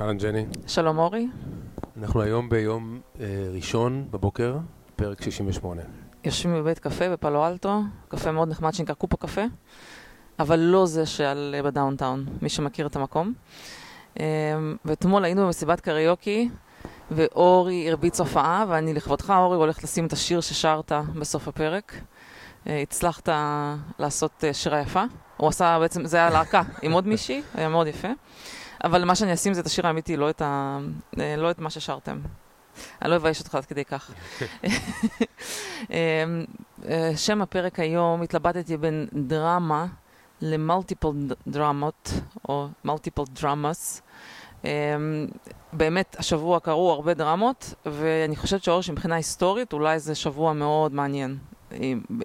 אהלן ג'ני. שלום אורי. אנחנו היום ביום אה, ראשון בבוקר, פרק 68. יושבים בבית קפה בפלו אלטו, קפה מאוד נחמד שנקרא Coupa Cafe, אבל לא זה שעל אה, ב downtown, מי שמכיר את המקום. אה, ואתמול היינו במסיבת קריוקי, ואורי הרביץ הופעה, ואני לכבודך, אורי, הולכת לשים את השיר ששרת בסוף הפרק. אה, הצלחת לעשות אה, שירה יפה. הוא עשה בעצם, זה היה להקה עם עוד מישהי, היה מאוד יפה. אבל מה שאני אשים זה את השיר האמיתי, לא את, ה... אה, לא את מה ששרתם. אני לא אבייש אותך עד כדי כך. אה, אה, שם הפרק היום, התלבטתי בין דרמה למולטיפל דרמות, או מולטיפל דרמאס. באמת, השבוע קרו הרבה דרמות, ואני חושבת שאור שמבחינה היסטורית, אולי זה שבוע מאוד מעניין.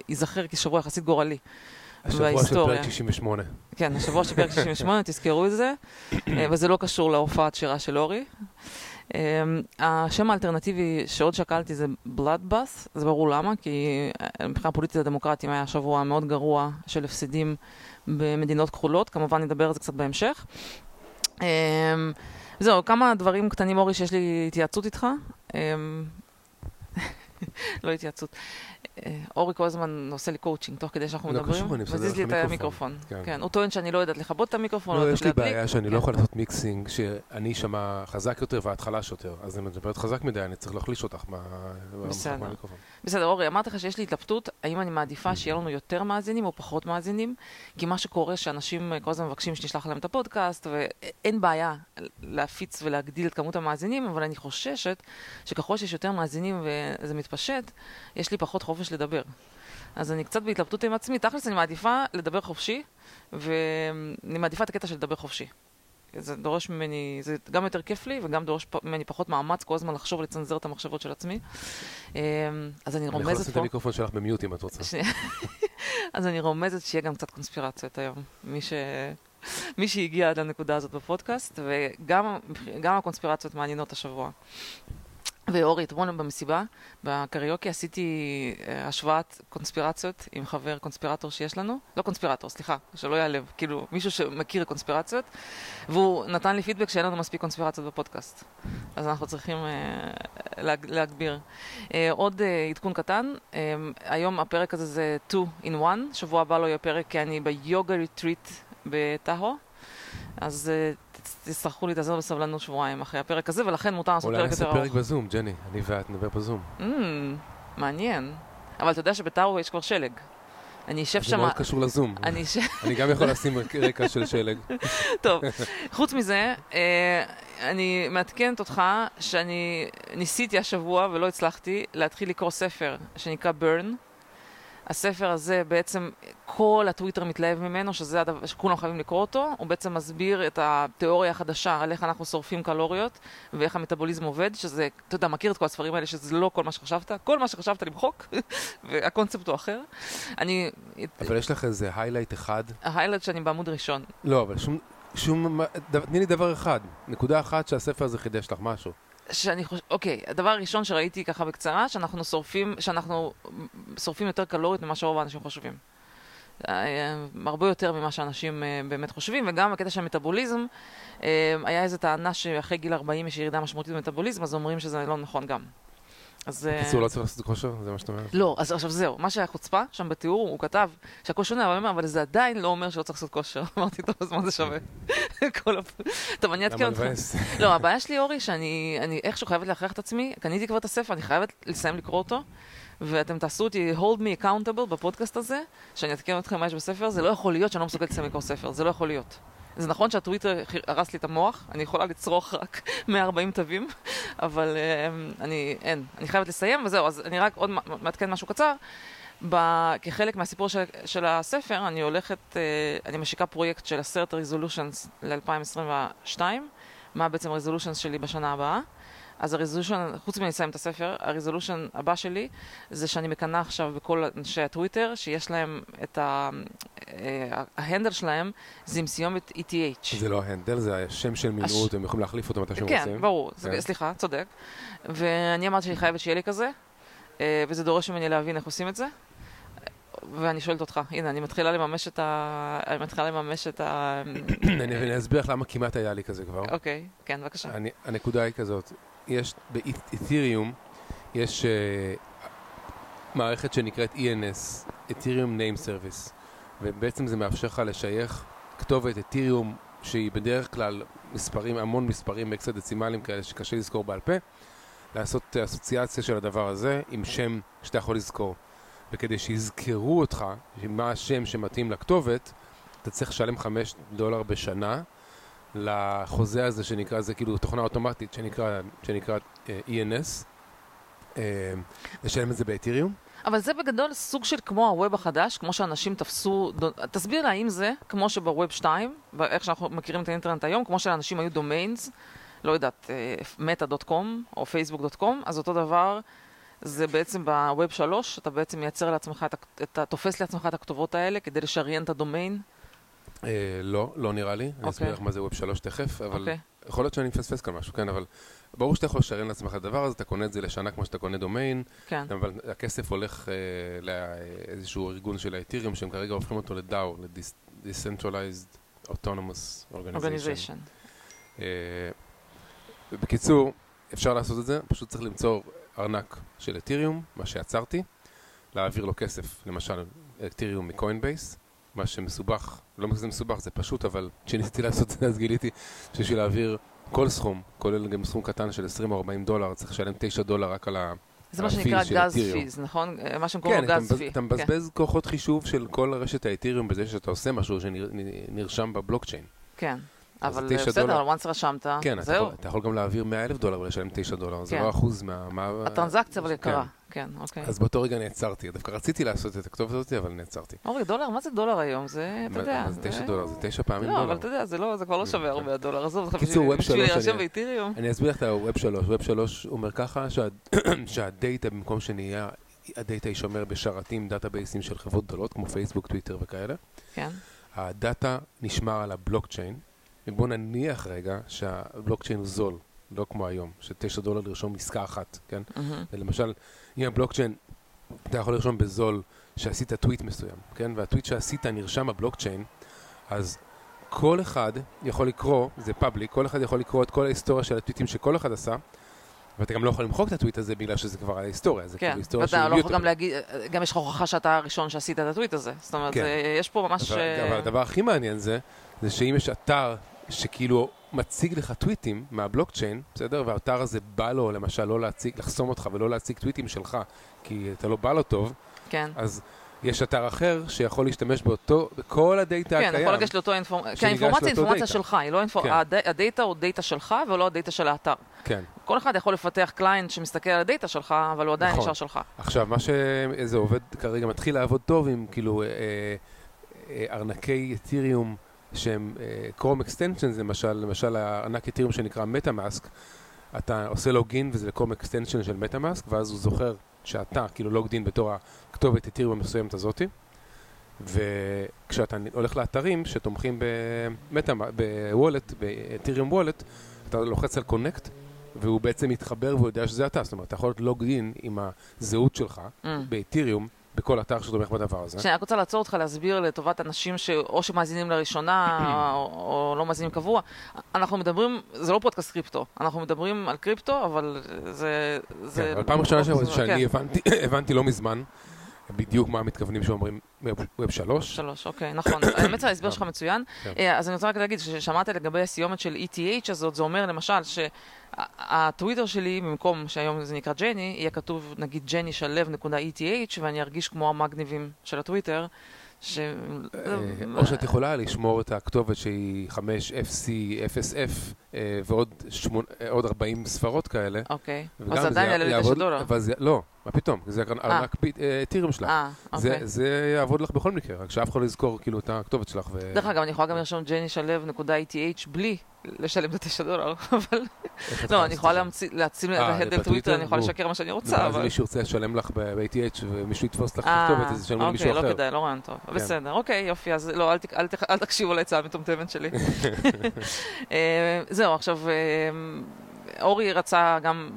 ייזכר כשבוע יחסית גורלי. השבוע של פרק 68. כן, השבוע של פרק 68, תזכרו את זה, וזה לא קשור להופעת שירה של אורי. השם האלטרנטיבי שעוד שקלתי זה Bloodbath, זה ברור למה, כי מבחינה פוליטית הדמוקרטים היה שבוע מאוד גרוע של הפסדים במדינות כחולות, כמובן נדבר על זה קצת בהמשך. זהו, כמה דברים קטנים, אורי, שיש לי התייעצות איתך. לא התייעצות. אה, אורי כל הזמן עושה לי קואוצ'ינג תוך כדי שאנחנו לא מדברים. מזיז לי את המיקרופון. כן. כן, הוא טוען שאני לא יודעת לכבות את המיקרופון. לא, יודעת יש לי. בעיה שאני לא כן. יכול לעשות mixing, שאני אשמע חזק יותר ואת חלש יותר. אז אם את מדברת חזק מדי, אני צריך להחליש אותך. מהמיקרופון. בסדר, אורי, אמרתי לך שיש לי התלבטות, האם אני מעדיפה שיהיה לנו יותר מאזינים או פחות מאזינים, כי מה שקורה שאנשים אה, כל הזמן מבקשים שנשלח להם את הפודקאסט, ואין בעיה להפיץ ולהגדיל את כמות המאזינים, אבל אני חוששת שככל שיש יותר מאזינים וזה מתפשט, יש לי פחות חופש לדבר. אז אני קצת בהתלבטות עם עצמי, תכלס אני מעדיפה לדבר חופשי, ואני מעדיפה את הקטע של לדבר חופשי. זה דורש ממני, זה גם יותר כיף לי וגם דורש ממני פחות מאמץ כל הזמן לחשוב ולצנזר את המחשבות של עצמי. אמ, אז אני אני יכול רומזת לשים את פה, המיקרופון שלך במיוט אם את רוצה. אז אני רומזת שיהיה גם קצת קונספירציות היום. מי, ש... מי שהגיע עד לנקודה הזאת בפודקאסט, וגם גם הקונספירציות מעניינות השבוע. ואורי, אתמול במסיבה, בקריוקי, עשיתי אה, השוואת קונספירציות עם חבר קונספירטור שיש לנו. לא קונספירטור, סליחה, שלא יעלב, כאילו מישהו שמכיר קונספירציות, והוא נתן לי פידבק שאין לנו מספיק קונספירציות בפודקאסט. אז אנחנו צריכים להג, להגביר. אה, עוד אה, עדכון קטן, אה, היום הפרק הזה זה 2 in 1, שבוע הבא לא יהיה פרק כי אני ביוגה retreat בטאהו. אז אה, תצטרכו להתאזר בסבלנות שבועיים אחרי הפרק הזה, ולכן מותר לעשות אולי פרק נעשה יותר ארוך. פרק בזום, ג'ני. אני ואת נדבר בזום. Mm, מעניין. אבל אתה יודע שבטארו יש כבר שלג. אני אשב זה שם... מאוד קשור לזום. אני אשב... אני גם יכול לשים רקע של שלג. טוב, חוץ מזה, אה, אני מעדכנת אותך שאני ניסיתי השבוע ולא הצלחתי להתחיל לקרוא ספר שנקרא Burn. הספר הזה בעצם, כל הטוויטר מתלהב ממנו, שזה הדבר שכולם חייבים לקרוא אותו, הוא בעצם מסביר את התיאוריה החדשה על איך אנחנו שורפים קלוריות ואיך המטאבוליזם עובד, שזה, אתה יודע, מכיר את כל הספרים האלה, שזה לא כל מה שחשבת, כל מה שחשבת למחוק, והקונספט הוא אחר. אני, אבל יש לך איזה היילייט אחד? ההיילד שאני בעמוד ראשון, לא, אבל שום... שום... תני לי דבר אחד. נקודה אחת שהספר הזה חידש לך משהו. שאני חושב, אוקיי, הדבר הראשון שראיתי ככה בקצרה, שאנחנו שורפים, שאנחנו שורפים יותר קלוריות ממה שרוב האנשים חושבים. אה, הרבה יותר ממה שאנשים אה, באמת חושבים, וגם בקטע של מטאבוליזם, אה, היה איזו טענה שאחרי גיל 40 יש ירידה משמעותית במטאבוליזם, אז אומרים שזה לא נכון גם. אז... אה, בקיצור, לא צריך לעשות כושר? זה מה שאת אומרת? לא, אז עכשיו זהו, מה שהיה חוצפה שם בתיאור, הוא כתב שהכל שונה, אבל הוא אומר, אבל זה עדיין לא אומר שלא צריך לעשות כושר. אמרתי, טוב, אז מה זה שווה? כל הפ... טוב, אני אעדכן אותך. לא, הבעיה שלי, אורי, שאני אני איכשהו חייבת להכריח את עצמי, קניתי כבר את הספר, אני חייבת לסיים לקרוא אותו, ואתם תעשו אותי hold me accountable בפודקאסט הזה, שאני אעדכן אתכם מה יש בספר, זה לא יכול להיות שאני לא מסוגלת לסיים לקרוא ספר, זה לא יכול להיות. זה נכון שהטוויטר הרס לי את המוח, אני יכולה לצרוך רק 140 תווים, אבל uh, אני, אין, אני חייבת לסיים, וזהו, אז אני רק עוד מעדכן משהו קצר. ב, כחלק מהסיפור של, של הספר, אני הולכת, uh, אני משיקה פרויקט של עשרת ה-resolutions ל-2022, מה בעצם ה-resolutions שלי בשנה הבאה. אז הרזולושן, חוץ מלסיים את הספר, הרזולושן הבא שלי זה שאני מקנאה עכשיו בכל אנשי הטוויטר, שיש להם את ה... אה, ההנדל שלהם זה עם סיומת ETH. זה לא ההנדל, זה השם של מילאות, הם יכולים להחליף אותו מתי שהם רוצים. כן, ברור, כן. זה- סליחה, צודק. ואני אמרתי שאני חייבת שיהיה לי כזה, אה, וזה דורש ממני להבין איך עושים את זה. ואני שואלת אותך, הנה, אני מתחילה לממש את ה... אני מתחילה לממש את ה... אני אסביר לך למה כמעט היה לי כזה כבר. אוקיי, כן, בבקשה. הנקודה היא כזאת, יש באתיריום, יש uh, מערכת שנקראת ENS, Ethereum Name Service, ובעצם זה מאפשר לך לשייך כתובת אתיריום שהיא בדרך כלל מספרים, המון מספרים אקסדצימליים כאלה שקשה לזכור בעל פה, לעשות אסוציאציה של הדבר הזה עם שם שאתה יכול לזכור. וכדי שיזכרו אותך, מה השם שמתאים לכתובת, אתה צריך לשלם 5 דולר בשנה לחוזה הזה שנקרא, זה כאילו תוכנה אוטומטית שנקרא, שנקרא uh, ENS. Uh, לשלם את זה באתיריום. אבל זה בגדול סוג של כמו הווב החדש, כמו שאנשים תפסו, תסביר לה האם זה כמו שבווב 2, ואיך שאנחנו מכירים את האינטרנט היום, כמו שלאנשים היו דומיינס, לא יודעת, מטא.קום או פייסבוק.קום, אז אותו דבר, זה בעצם בווב 3, אתה בעצם מייצר לעצמך, אתה תופס לעצמך את הכתובות האלה כדי לשריין את הדומיין. אה, לא, לא נראה לי, אני אסביר לך מה זה ווב 3 תכף, אבל אוקיי. יכול להיות שאני מפספס כאן משהו, כן, אבל ברור שאתה יכול לשריין לעצמך את הדבר הזה, אתה קונה את זה לשנה כמו שאתה קונה דומיין, כן. אבל הכסף הולך אה, לאיזשהו ארגון של האתיריום, שהם כרגע הופכים אותו לדאו, ל-Decentralized Autonomous Organization. אה, בקיצור, אפשר לעשות את זה, פשוט צריך למצוא ארנק של אתיריום, מה שיצרתי, להעביר לו כסף, למשל אתיריום מקוינבייס, מה שמסובך, לא זה מסובך, זה פשוט, אבל כשניסיתי לעשות את זה אז גיליתי שבשביל להעביר כל סכום, כולל גם סכום קטן של 20 או 40 דולר, צריך לשלם 9 דולר רק על ה... זה מה שנקרא גז פיז, נכון? מה שהם קוראים כן, גז אתה, פי. אתה מבזבז כוחות חישוב של כל רשת האתיריום בזה שאתה עושה משהו שנרשם בבלוקצ'יין. כן. אבל תשע בסדר, דולר. once רשמת, כן, אתה זהו. יכול, אתה יכול גם להעביר 100 אלף דולר ולשלם 9 דולר, זה כן. לא אחוז מה... מה הטרנזקציה אבל יקרה. כן. כן, אוקיי. אז באותו רגע נעצרתי, דווקא רציתי לעשות את הכתובת הזאת, אבל נעצרתי. אורי, דולר? מה זה דולר היום? זה, אתה יודע. מה זה 9 דולר? זה 9 פעמים לא, דולר. אבל אתה יודע, זה לא- זה כבר לא שווה הרבה הדולר. עזוב, אותך, בשביל- Web שלוש להירשם אני- ב Ethereum. אני אסביר לך את ה-Web 3. Web 3 אומר ככה שה- שהדאטה, במקום שנהיה, הדאטה יישמר בשרתים, דאטאבייסים של חברות גדולות, כמו פייסבוק, טוויטר וכאלה. כן, הדאטה נשמר על הבלוקצ'יין, ובוא נניח רגע שהבלוקצ'יין הוא זול, לא כמו היום, ש-9 דולר לרשום עסקה אחת, כן? מהמם. למשל, אם הבלוקצ'יין, אתה יכול לרשום בזול שעשית טוויט מסוים, כן? והטוויט שעשית נרשם בבלוקצ'יין, אז כל אחד יכול לקרוא, זה public, כל אחד יכול לקרוא את כל ההיסטוריה של הטוויטים שכל אחד עשה, ואתה גם לא יכול למחוק את הטוויט הזה בגלל שזה כבר על ההיסטוריה, זה כן, כאילו היסטוריה ואתה לא יכול. גם להגיד, גם יש לך הוכחה שאתה הראשון שעשית את הטוויט הזה. זאת אומרת, כן. זה- יש פה ממש... אבל, אה, אבל הדבר הכי מעניין זה, זה שאם יש אתר שכאילו מציג לך טוויטים מהבלוקצ'יין, בסדר? והאתר הזה בא לו למשל לא להציג, לחסום אותך ולא להציג טוויטים שלך, כי אתה לא בא לו טוב, כן. אז יש אתר אחר שיכול להשתמש באותו, בכל הדאטה כן, הקיים. יכול לגשת לאותו אינפורמציה, כי האינפורמציה היא אינפורמציה. שלך, היא לא אינפור... כן. הד- הדאטה הוא דאטה שלך ולא הדאטה של האתר. כן. כל אחד יכול לפתח client שמסתכל על הדאטה שלך, אבל הוא עדיין נכון. נשאר שלך. עכשיו, מה שזה עובד כרגע, מתחיל לעבוד טוב עם כאילו אה, אה, ארנקי Ethereum שהם Chrome extension, למשל, למשל הארנק Ethereum שנקרא MetaMask, אתה עושה login וזה Chrome extension של MetaMask, ואז הוא זוכר שאתה כאילו logged in בתור הכתובת Ethereum המסוימת הזאתי. וכשאתה הולך לאתרים שתומכים בוולט, באתיריום וולט, אתה לוחץ על קונקט, והוא בעצם מתחבר והוא יודע שזה אתה. זאת אומרת, אתה יכול להיות לוגד אין עם הזהות שלך Mm. באתיריום, בכל אתר שתומך בדבר הזה. שאני רק רוצה לעצור אותך להסביר לטובת אנשים שאו שמאזינים לראשונה או, או לא מאזינים קבוע. אנחנו מדברים, זה לא פודקאסט קריפטו, אנחנו מדברים על קריפטו, אבל זה... זה כן, אבל פעם ראשונה שאני כן, הבנתי, הבנתי לא מזמן בדיוק מה מתכוונים שאומרים ווב שלוש. שלוש, אוקיי, נכון. האמת ההסבר שלך מצוין. כן. אה, אז אני רוצה רק להגיד, ששמעת לגבי הסיומת של ETH הזאת, זה אומר למשל שהטוויטר שלי, במקום שהיום זה נקרא ג'ני, יהיה כתוב נגיד ג'ני שלו.ETH, ואני ארגיש כמו המגניבים של הטוויטר. ש... אה, או שאת יכולה לשמור את הכתובת שהיא 5 FC 0F אה, ועוד שמונה- אה, עוד 40 ספרות כאלה. אוקיי. אז עדיין יעלה לי 9 יעבוד- דולר. לא, מה פתאום, זה ארנק אתיריום שלך. אה, זה, אוקיי. זה יעבוד לך בכל מקרה, רק שאף אחד לא יזכור כאילו את הכתובת שלך. ו... דרך אגב, אני יכולה גם לרשום ג'ני שלו.ETH בלי לשלם את ה-9 דולר, אבל... לא, אני יכולה להמציא- להציל אה, את בטוויטר? טוויטר, אני יכולה. לשקר מה שאני? רוצה, אבל... מישהו ירצה לשלם לך ב-ATH ומישהו יתפוס לך את אה, הכתובת, אז ישלמו למישהו אוקיי, אחר. לא כדאי, לא רעיון טוב. כן. בסדר, אוקיי, יופי, אז לא, אל תקשיבו לעצה המטומטמת שלי. אה, זהו, עכשיו, אה, אורי רצה גם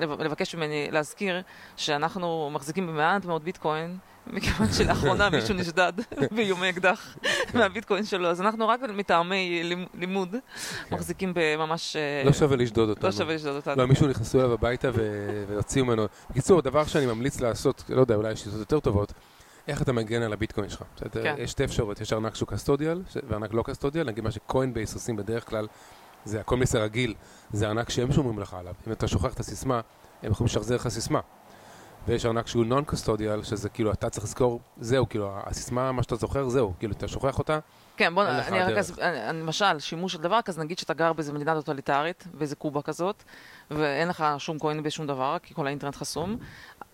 לבקש ממני להזכיר שאנחנו מחזיקים במעט מאוד ביטקוין, מכיוון שלאחרונה מישהו נשדד באיומי אקדח מהביטקוין שלו, אז אנחנו רק מטעמי לימ- לימוד מחזיקים בממש... אה, לא שווה לשדוד אותנו. לא שווה לשדוד אותנו. לא, מישהו נכנסו אליו הביתה והוציאו ממנו. בקיצור, דבר שאני ממליץ לעשות, לא יודע, אולי יש שיטות יותר טובות, איך אתה מגן על הביטקוין שלך. כן. יש שתי אפשרויות, יש ארנק שהוא קסטודיאל וארנק לא custodial, נגיד מה ש Coinbase עושים בדרך כלל, זה ה Coinbase הרגיל, זה ארנק שהם שומרים לך עליו. אם אתה שוכח את הסיסמה, הם יכולים לשחזר לך סיסמה. ויש ארנק שהוא non custodial, שזה כאילו אתה צריך לזכור, זהו, כאילו הסיסמה, מה שאתה זוכר, זהו, כאילו אתה שוכח אותה, כן, בוא, אני רק אני- למשל, שימוש של דבר כזה, נגיד שאתה גר באיזה מדינה טוטליטרית, באיזה קובה כזאת, ואין לך שום coin בשום דבר, כי כל האינטרנט חסום,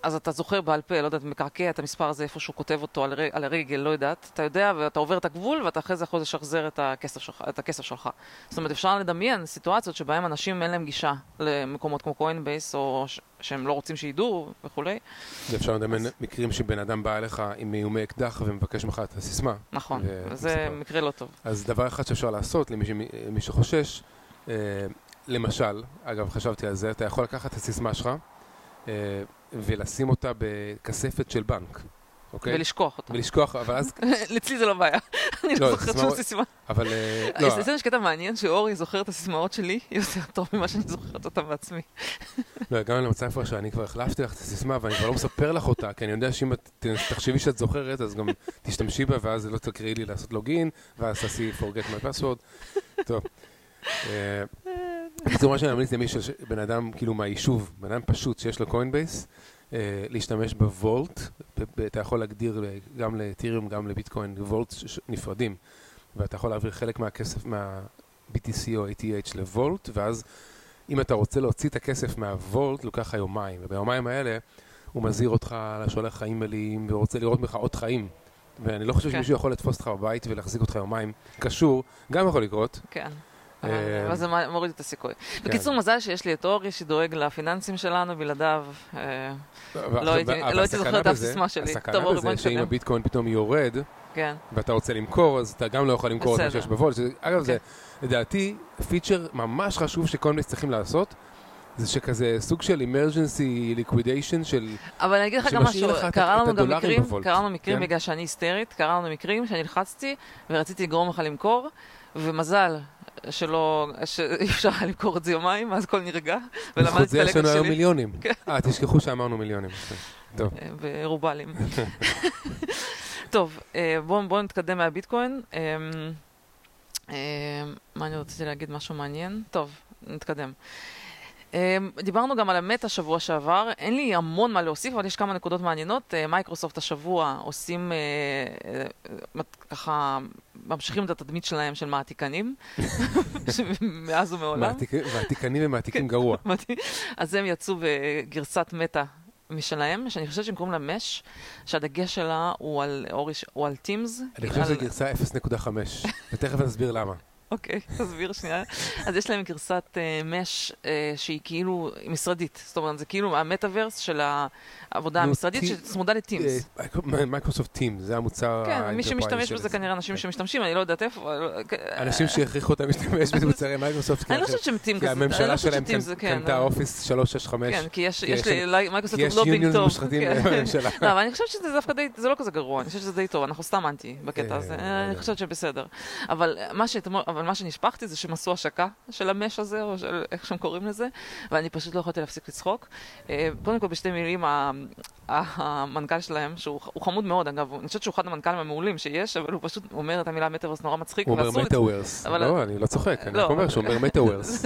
אז אתה זוכר בעל פה, לא יודעת, מקרקע את המספר הזה איפה שהוא כותב אותו על, הר- על הרגל, לא יודעת, אתה יודע, ואתה עובר את הגבול, ואתה אחרי זה יכול לשחזר את הכסף שלך. את הכסף שלך. זאת אומרת, אפשר לדמיין סיטואציות שבהן אנשים אין להם גישה למקומות כמו קוינבייס, או ש... שהם לא רוצים שידעו וכולי. ואפשר לדמיין מקרים שבן אדם בא אליך עם איומי אקדח ומבקש ממך את הסיסמה. נכון, ו- זה מספר. מקרה לא טוב. אז דבר אחד שאפשר לעשות למי, שמי- מי שחושש, אה, למשל, אגב חשבתי על זה, אתה יכול לקחת את הסיסמה שלך ולשים אותה בכספת של בנק, אוקיי? ולשכוח אותה. ולשכוח, אבל אז, אצלי זה לא בעיה. אני לא, לא זוכרת שום סיסמה. אבל אה, לא, אצלנו יש קטע מעניין שאורי זוכר את הסיסמאות שלי יותר טוב ממה שאני זוכרת אותן בעצמי. לא, הגענו למצב כבר שאני כבר החלפתי לך את הסיסמה ואני כבר לא מספר לך אותה, כי אני יודע שאם את תחשבי שאת זוכרת, אז גם תשתמשי בה ואז לא תקראי לי לעשות לוגין, ואז תעשי forget my password. טוב. בקיצור, מה שאני ממליץ למי שבן אדם, כאילו מהיישוב, בן אדם פשוט שיש לו קוינבייס, אה, להשתמש בוולט, אתה יכול להגדיר גם לאתיריום, גם לביטקוין, וולט נפרדים, ואתה יכול להעביר חלק מהכסף מה-BTC או ATH לוולט, ואז אם אתה רוצה להוציא את הכסף מהוולט, לוקח לך יומיים, וביומיים האלה הוא מזהיר אותך, שולח לך אימיילים, ורוצה לראות ממך עוד חיים. ואני לא חושב כן. שמישהו יכול לתפוס אותך בבית ולהחזיק אותך יומיים קשור, גם יכול לקרות. כן. אה, אבל זה מוריד את הסיכוי. בקיצור, מזל שיש לי את אורי שדואג לפיננסים שלנו, בלעדיו אה, לא הייתי- לא הייתי זוכרת את בזה- הסיסמה שלי. הסכנה בזה שאם. הביטקוין פתאום יורד, כן. ואתה רוצה למכור, אז אתה גם לא יכול למכור את מה. שיש בוולט. אגב, זה כן. לדעתי פיצ'ר ממש חשוב שקונבייס צריכים לעשות, זה שכזה סוג של emergency liquidation של... אבל אני אגיד לך גם משהו, קרה לנו גם מקרים. קרה לנו מקרים כן. בגלל שאני היסטרית, קרה לנו מקרים שאני לחצתי ורציתי לגרום לך למכור, ומזל שלא, שאי אפשר היה למכור את זה יומיים, אז הכל נרגע, ולמדתי בזכות את זה יש הלקח לנו היום שלי. מיליונים. כן. אה, תשכחו שאמרנו מיליונים. טוב. אה, ורובלים. טוב, אה, בואו בוא נתקדם מהביטקוין. אה, מה אני רציתי להגיד? משהו מעניין? טוב, נתקדם. אה, דיברנו גם על המטה שבוע שעבר, אין לי המון מה להוסיף, אבל יש כמה נקודות מעניינות. אה, מייקרוסופט השבוע עושים, אה, אה, ככה, ממשיכים את התדמית שלהם של מעתיקנים, מאז ומעולם. מעתיק- מעתיקנים ומעתיקים גרוע. מדהים. אז הם יצאו בגרסת מטא משלהם, שאני חושבת שהם קוראים לה מש, שהדגש שלה הוא על, אוריש, הוא על טימס. אני חושב שזו גרסה 0.5, ותכף נסביר למה. אוקיי, תסביר שנייה. אז יש להם גרסת מש שהיא כאילו משרדית. זאת אומרת, זה כאילו המטאוורס של העבודה המשרדית שצמודה ל Teams. אה, מייקרוסופט Team, זה המוצר כן, מי שמשתמש בזה זה. כנראה אנשים שמשתמשים, אני לא יודעת איפה. אנשים שהכריחו אותם להשתמש במוצרי מייקרוסופט. כי אני לא חושבת שהם כי. אני לא הממשלה חושבת שלהם כן, קנתה אה, Office 365. כן, כי יש כי יש יש לי, כי מייקרוסופט יש לובינג טוב. מושחתים כן. בממשלה. אבל אני חושבת שזה דווקא די, זה לא כזה גרוע, אני חושבת שזה די טוב, אנחנו סתם אנטי בקטע אה, הזה, אני. חושבת שבסדר. אבל מה שאתמול- אבל מה שנשפכתי זה שהם עשו השקה של ה Mesh הזה, או של איך שהם קוראים לזה, ואני פשוט לא יכולתי להפסיק לצחוק. אה, קודם כל, בשתי מילים, המנכ"ל שלהם, שהוא הוא חמוד מאוד, אגב, אני חושבת שהוא אחד המנכ"לים המעולים שיש, אבל הוא פשוט אומר את המילה מטאוורס נורא מצחיק, הוא אומר מטאוורס. לא, אני לא צוחק, אני לא. רק אומר שהוא אומר מטאוורס.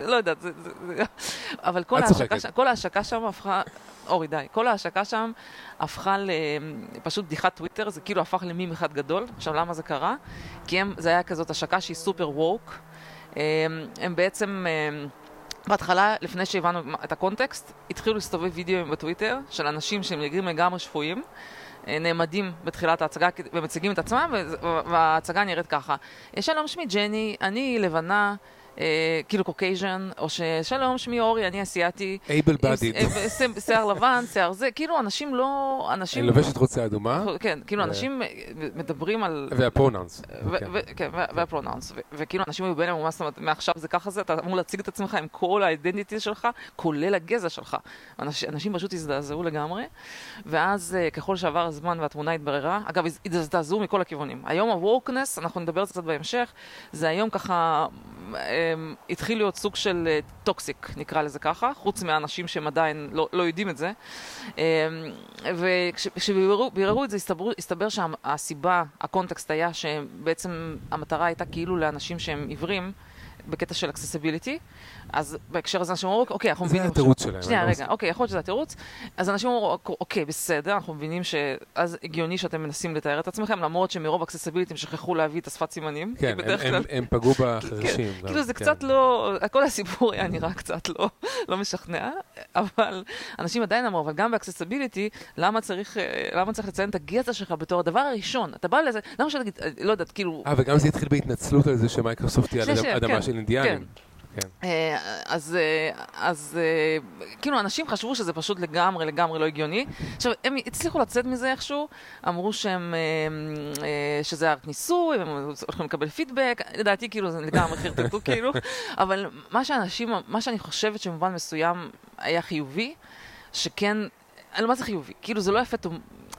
לא יודעת, אבל כל ההשקה. שם- כל ההשקה שם הפכה, אורי די, כל ההשקה שם הפכה לפשוט בדיחת טוויטר, זה כאילו הפך למים אחד גדול. עכשיו למה זה קרה? כי הם, זה היה כזאת השקה שהיא סופר ווק. הם בעצם... בהתחלה, לפני שהבנו את הקונטקסט, התחילו להסתובב וידאוים בטוויטר של אנשים שהם נראים לגמרי שפויים, אה, נעמדים בתחילת ההצגה ומציגים את עצמם, וההצגה נראית ככה: שלום, שמי ג'ני, אני לבנה, כאילו Caucasian, או ששלום, שמי אורי, אני אסיאתי. able bodied. אה, שיער לבן, שיער זה, כאילו אנשים לא... אנשים... אני לובשת חולצה אדומה, כן, כאילו אנשים מדברים על... וה pronouns. כן. כן, וה pronouns, וכאילו אנשים היו ביניהם, מה זאת אומרת, מעכשיו זה ככה זה, אתה אמור להציג את עצמך עם כל ה identity שלך, כולל הגזע שלך. אנש- אנשים פשוט הזדעזעו לגמרי, ואז אה, ככל שעבר הזמן והתמונה התבררה, אגב, הז- הזדעזעו מכל הכיוונים. היום ה wokeness, אנחנו נדבר על זה קצת בהמשך, זה היום ככה, התחיל להיות סוג של toxic, נקרא לזה ככה, חוץ מהאנשים שהם עדיין לא, לא יודעים את זה. אמ, וכשביררו את זה, הסתבר, הסתבר שהסיבה, הקונטקסט היה שבעצם המטרה הייתה כאילו לאנשים שהם עיוורים, בקטע של accessibility, אז בהקשר הזה אנשים אמרו, אוקיי, אנחנו זה מבינים... התירוץ שלהם. שנייה, לא רגע, אוקיי, יכול להיות שזה התירוץ. אז אנשים אמרו, אוקיי, בסדר, אנחנו מבינים שאז הגיוני שאתם מנסים לתאר את עצמכם, למרות שמרוב accessibility הם שכחו להביא את השפת סימנים. כן, הם- פגעו בחרשים. גם, כאילו זה כן. קצת לא, כל הסיפור היה נראה קצת לא, לא משכנע, אבל אנשים עדיין אמרו, אבל גם ב accessibility, למה צריך, אה, למה צריך לציין את הגזע שלך בתור הדבר הראשון? אתה בא לזה, למה שאני אגיד, אה, לא יודעת, כאילו, אה, וגם זה התחיל בהתנצלות על זה שמייקרוסופט היא על אדמה כן, של אינדיאנים. כן. אה, אז, אה, אז אה, כאילו אנשים חשבו שזה פשוט לגמרי לגמרי לא הגיוני. עכשיו, הם הצליחו לצאת מזה איכשהו, אמרו שהם, שזה רק ניסוי, הם הולכים לקבל פידבק, לדעתי כאילו זה לגמרי חרטטו כאילו, אבל מה שאנשים, מה שאני חושבת שבמובן מסוים היה חיובי, שכן, אה, מה זה חיובי? כאילו זה לא יפה,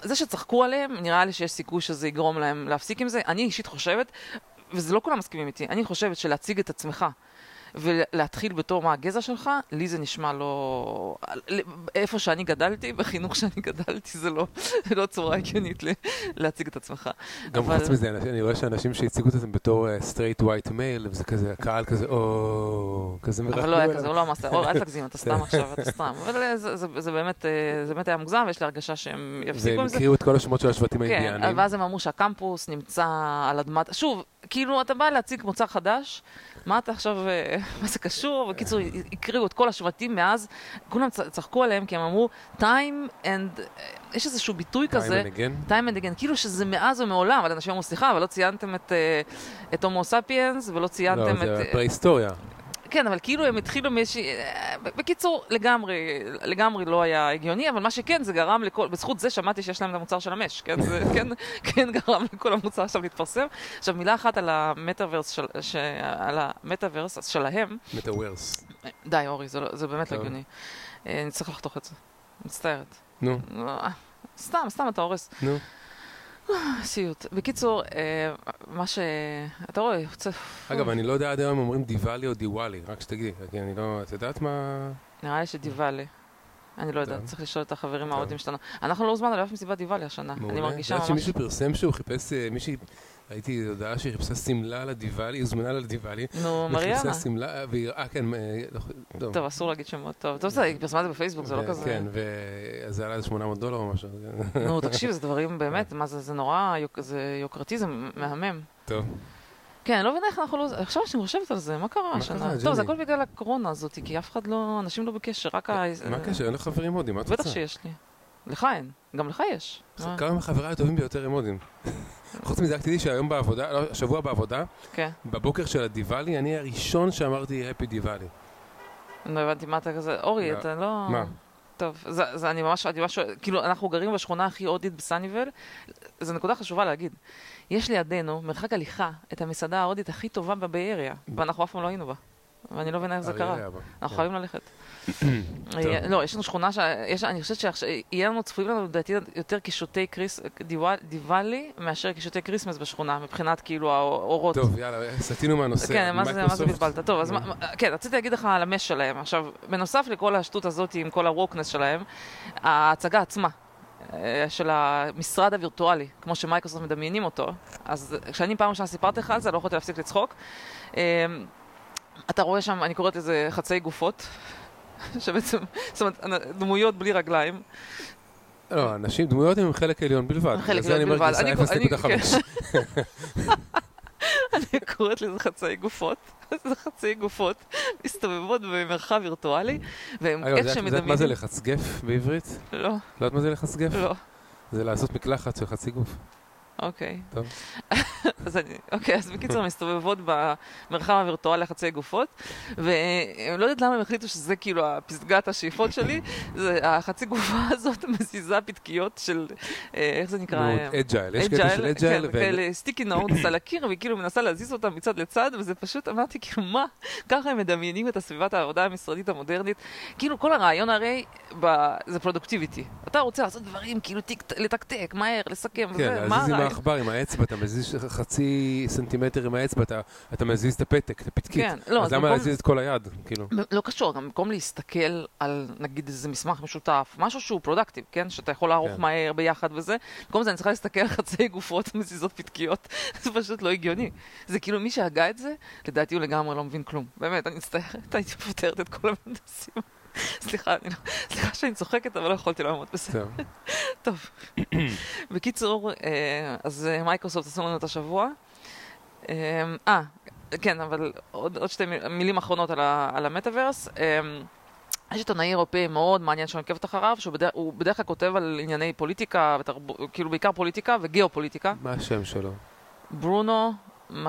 זה שצחקו עליהם, נראה לי שיש סיכוי שזה יגרום להם להפסיק עם זה. אני אישית חושבת, וזה לא כולם מסכימים איתי, אני חושבת שלהציג את עצמך ולהתחיל בתור מה הגזע שלך, לי זה נשמע לא... איפה שאני גדלתי, בחינוך שאני גדלתי, זה לא, לא צורה הגיונית להציג את עצמך. גם אבל- חוץ מזה, אני- אני רואה שאנשים שהציגו את עצמם בתור straight white male, וזה כזה, הקהל כזה, או, כזה מרחמים אבל לא היה. כזה, הוא לא אמר, "אור, אל תגזים, אתה סתם עכשיו, אתה סתם. אבל אה, זה- זה זה באמת אה, זה באמת היה מוגזם, ויש לי הרגשה שהם יפסיקו והם עם זה. הקריאו את כל השמות של השבטים כן, האינדיאנים. ואז הם אמרו שהקמפוס נמצא על אדמת... שוב, כאילו, אתה בא להציג מוצר חדש, מה אתה עכשיו, אה, מה זה קשור? בקיצור, הקריאו את כל השבטים מאז, כולם צחקו עליהם כי הם אמרו, time and... אה, יש איזשהו ביטוי כזה, Time and again. time and again, כאילו שזה מאז ומעולם, אבל אנשים אמרו, סליחה, אבל לא ציינתם את, אה, את הומו ספיאנס, ולא ציינתם לא, את... זה אה, פרה-היסטוריה. כן, אבל כאילו הם התחילו מאיזושהי... אה, בקיצור, לגמרי, לגמרי לא היה הגיוני, אבל מה שכן, זה גרם לכל... בזכות זה שמעתי שיש להם את המוצר של המש, כן? זה כן, כן גרם לכל המוצר עכשיו להתפרסם. עכשיו, מילה אחת על המטאוורס של... ש... על המטאוורס שלהם. מטאוורס. די, אורי, זה, לא, זה באמת לא. הגיוני. אה, אני צריך לחתוך את זה. מצטערת. נו, אה, סתם, סתם אתה הורס. נו. סיוט. בקיצור, אה, מה ש... אתה רואה, יוצא... אגב, אני לא יודע עד היום אם אומרים דיוואלי או דיוואלי, רק שתגידי, כי אני לא... את יודעת מה... נראה לי שדיוואלי. אני לא יודעת. צריך לשאול את החברים. ההודים שלנו. אנחנו לא הוזמנו לאף מסיבת דיוואלי השנה. אני. מרגישה את יודעת ממש... שמישהו פרסם שהוא חיפש, אה, מישהי, ראיתי הודעה שהיא חיפשה שמלה לדיוואלי, היא הוזמנה לדיוואלי. נו, מריאנה. וחיפשה שמלה, והיא, אה, כן, אה, לא- טוב, אסור להגיד שמות. טוב, טוב, בסדר, היא פרסמה את זה בפייסבוק, זה לא כזה... כן, ואז זה עלה איזה 800 דולר או משהו. נו, תקשיב, זה דברים באמת, מה זה, זה נורא, זה יוקרתי, זה מהמם. טוב. כן, אני לא מבינה איך אנחנו לא... עכשיו שאני חושבת על זה, מה קרה השנה? טוב, זה? הכל בגלל הקורונה הזאת, כי אף אחד לא... אנשים לא בקשר, רק ה... מה הקשר? אין לך חברים הודים, מה את רוצה? בטח שיש לי. לך אין, גם לך יש. מה? כמה מחבריי הטובים ביותר הם הודים. חוץ מזה, רק תדעי שהיום בעבודה, לא, השבוע בעבודה, כן, בבוקר של הדיוואלי, אני הראשון שאמרתי הפי דיוואלי. לא הבנתי מה אתה כזה... אורי. אתה לא... מה? טוב, זה, זה אני ממש, אני ממש, כאילו, אנחנו גרים בשכונה הכי הודית בסאניווייל, זו נקודה חשובה להגיד. יש לידינו, מרחק הליכה, את המסעדה ההודית הכי טובה ב Bay Area, ואנחנו אף פעם לא היינו בה. ואני לא מבינה איך זה קרה. אנחנו כן. חייבים ללכת. אה, לא, יש לנו שכונה, ש... יש, אני חושבת שיהיה לנו, צפויים לנו לדעתי יותר קישוטי קריס, דיוואל- דיוואלי מאשר קישוטי כריסמס בשכונה, מבחינת כאילו האורות. טוב, יאללה, סטינו מהנושא. כן, מה זה, מה זה. בלבלת? טוב, אז כן, רציתי להגיד לך על המש שלהם. עכשיו, בנוסף לכל השטות הזאת עם כל הווקנס שלהם, ההצגה עצמה. אה, של המשרד הווירטואלי, כמו שמייקרוסופט מדמיינים אותו, אז כשאני פעם ראשונה סיפרתי לך על זה, לא יכולתי להפסיק לצחוק. אה, אתה רואה שם, אני קוראת לזה חצאי גופות, שבעצם, זאת אומרת, דמויות בלי רגליים. לא, אנשים, דמויות הם חלק עליון בלבד. חלק עליון בלבד. אני אומר גרסה 0.5. אני קוראת לזה חצאי גופות, זה חצאי גופות, מסתובבות במרחב וירטואלי, והם את איך שהם את יודעת מה זה. לחצגף בעברית? לא, לא יודעת מה זה לחצגף? לא. זה לעשות מקלחת של חצי גוף. אוקיי. טוב. אז אני, אוקיי, אז בקיצור, מסתובבות במרחב הווירטואלי חצי גופות, ולא יודעת למה הם החליטו שזה כאילו פסגת השאיפות שלי, זה החצי גופה הזאת מזיזה פתקיות של, אה, איך זה נקרא? agile, יש קטע של agile. כן, כאלה sticky notes על הקיר, והיא כאילו מנסה להזיז אותם מצד לצד, וזה פשוט, אמרתי, כאילו, מה? ככה הם מדמיינים את הסביבת העבודה המשרדית המודרנית. כאילו, כל הרעיון הרי. זה productivity. אתה רוצה לעשות דברים, כאילו, תק... לתקתק, מהר, לסכם, כן, וזה, מה הרעיון? העכבר, עם האצבע, אתה מזיז חצי סנטימטר עם האצבע, אתה- אתה מזיז את הפתק, את הפתקית. כן, לא, אז למה במקום- להזיז את כל היד? כאילו. לא קשור, גם במקום להסתכל על נגיד איזה מסמך משותף, משהו שהוא productive, כן? שאתה יכול לערוך כן. מהר ביחד וזה, במקום זה אני צריכה להסתכל על חצי גופות מזיזות פתקיות, זה פשוט לא הגיוני. זה כאילו מי שהגה את זה, לדעתי הוא לגמרי לא מבין כלום. באמת, אני מצטערת, הייתי פותרת את כל המהנדסים. סליחה, אני לא, סליחה שאני צוחקת, אבל לא יכולתי לעמוד בזה. זהו. טוב. בקיצור, אה, אז אה, מייקרוסופט עשו לנו את השבוע. אה, אה, כן, אבל עוד, עוד שתי מיל- מילים אחרונות על, ה, על המטאוורס. יש עיתונאי אירופאי מאוד מעניין שאני עוקבת אחריו, שהוא בדרך, בדרך כלל כותב על ענייני פוליטיקה, ותרב, כאילו בעיקר פוליטיקה וגיאופוליטיקה. מה השם שלו? ברונו מ-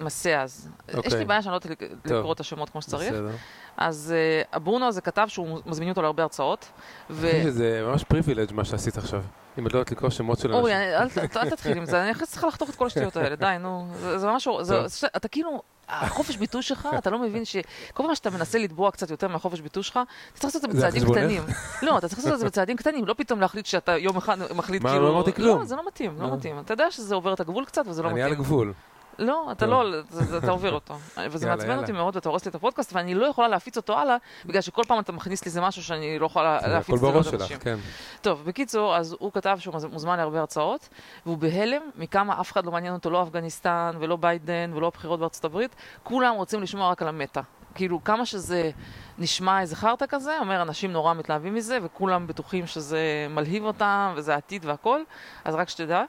מסיאז. יש לי אוקיי. בעיה שאני לא יודעת לק- לקרוא את השמות כמו שצריך. בסדר. אז uh, ברונו הזה כתב שהוא מזמין אותו להרבה הרצאות. ו... שזה ממש פריבילג' מה שעשית עכשיו. אם את לא יודעת לקרוא שמות של אורי, אנשים. אני- אל תתחיל עם זה, אני אחרי זה צריכה לחתוך את כל השטויות האלה, די, נו. זה זה ממש... זה-. זה- אתה כאילו... החופש ביטוי שלך, אתה לא מבין שכל פעם שאתה מנסה לתבוע קצת יותר מהחופש ביטוי שלך, אתה צריך לעשות את זה זה בצעדים? קטנים. לא, אתה צריך לעשות את זה בצעדים קטנים, לא פתאום להחליט שאתה יום אחד מחליט מה, כאילו... לא אמרתי כלום. לא, זה לא מתאים, לא. מתאים. אתה יודע שזה עובר את הגבול קצת וזה לא אני על מתאים. הגבול. לא, אתה. לא, זה- אתה עובר אותו. וזה מעצבן. אותי מאוד, ואתה הורס לי את הפודקאסט, ואני לא יכולה להפיץ אותו הלאה, בגלל שכל פעם אתה מכניס לי איזה משהו שאני לא יכולה להפיץ את זה לעוד אנשים. כן. טוב, בקיצור, אז הוא כתב שהוא מוזמן להרבה הרצאות, והוא בהלם מכמה אף אחד לא מעניין אותו, לא אפגניסטן, ולא ביידן, ולא הבחירות בארצות הברית, כולם רוצים לשמוע רק על המטא. כאילו, כמה שזה נשמע איזה חרטא כזה, אומר, אנשים נורא מתלהבים מזה, וכולם בטוחים שזה מלהיב אותם, וזה העתיד והכל, אז רק שתדע.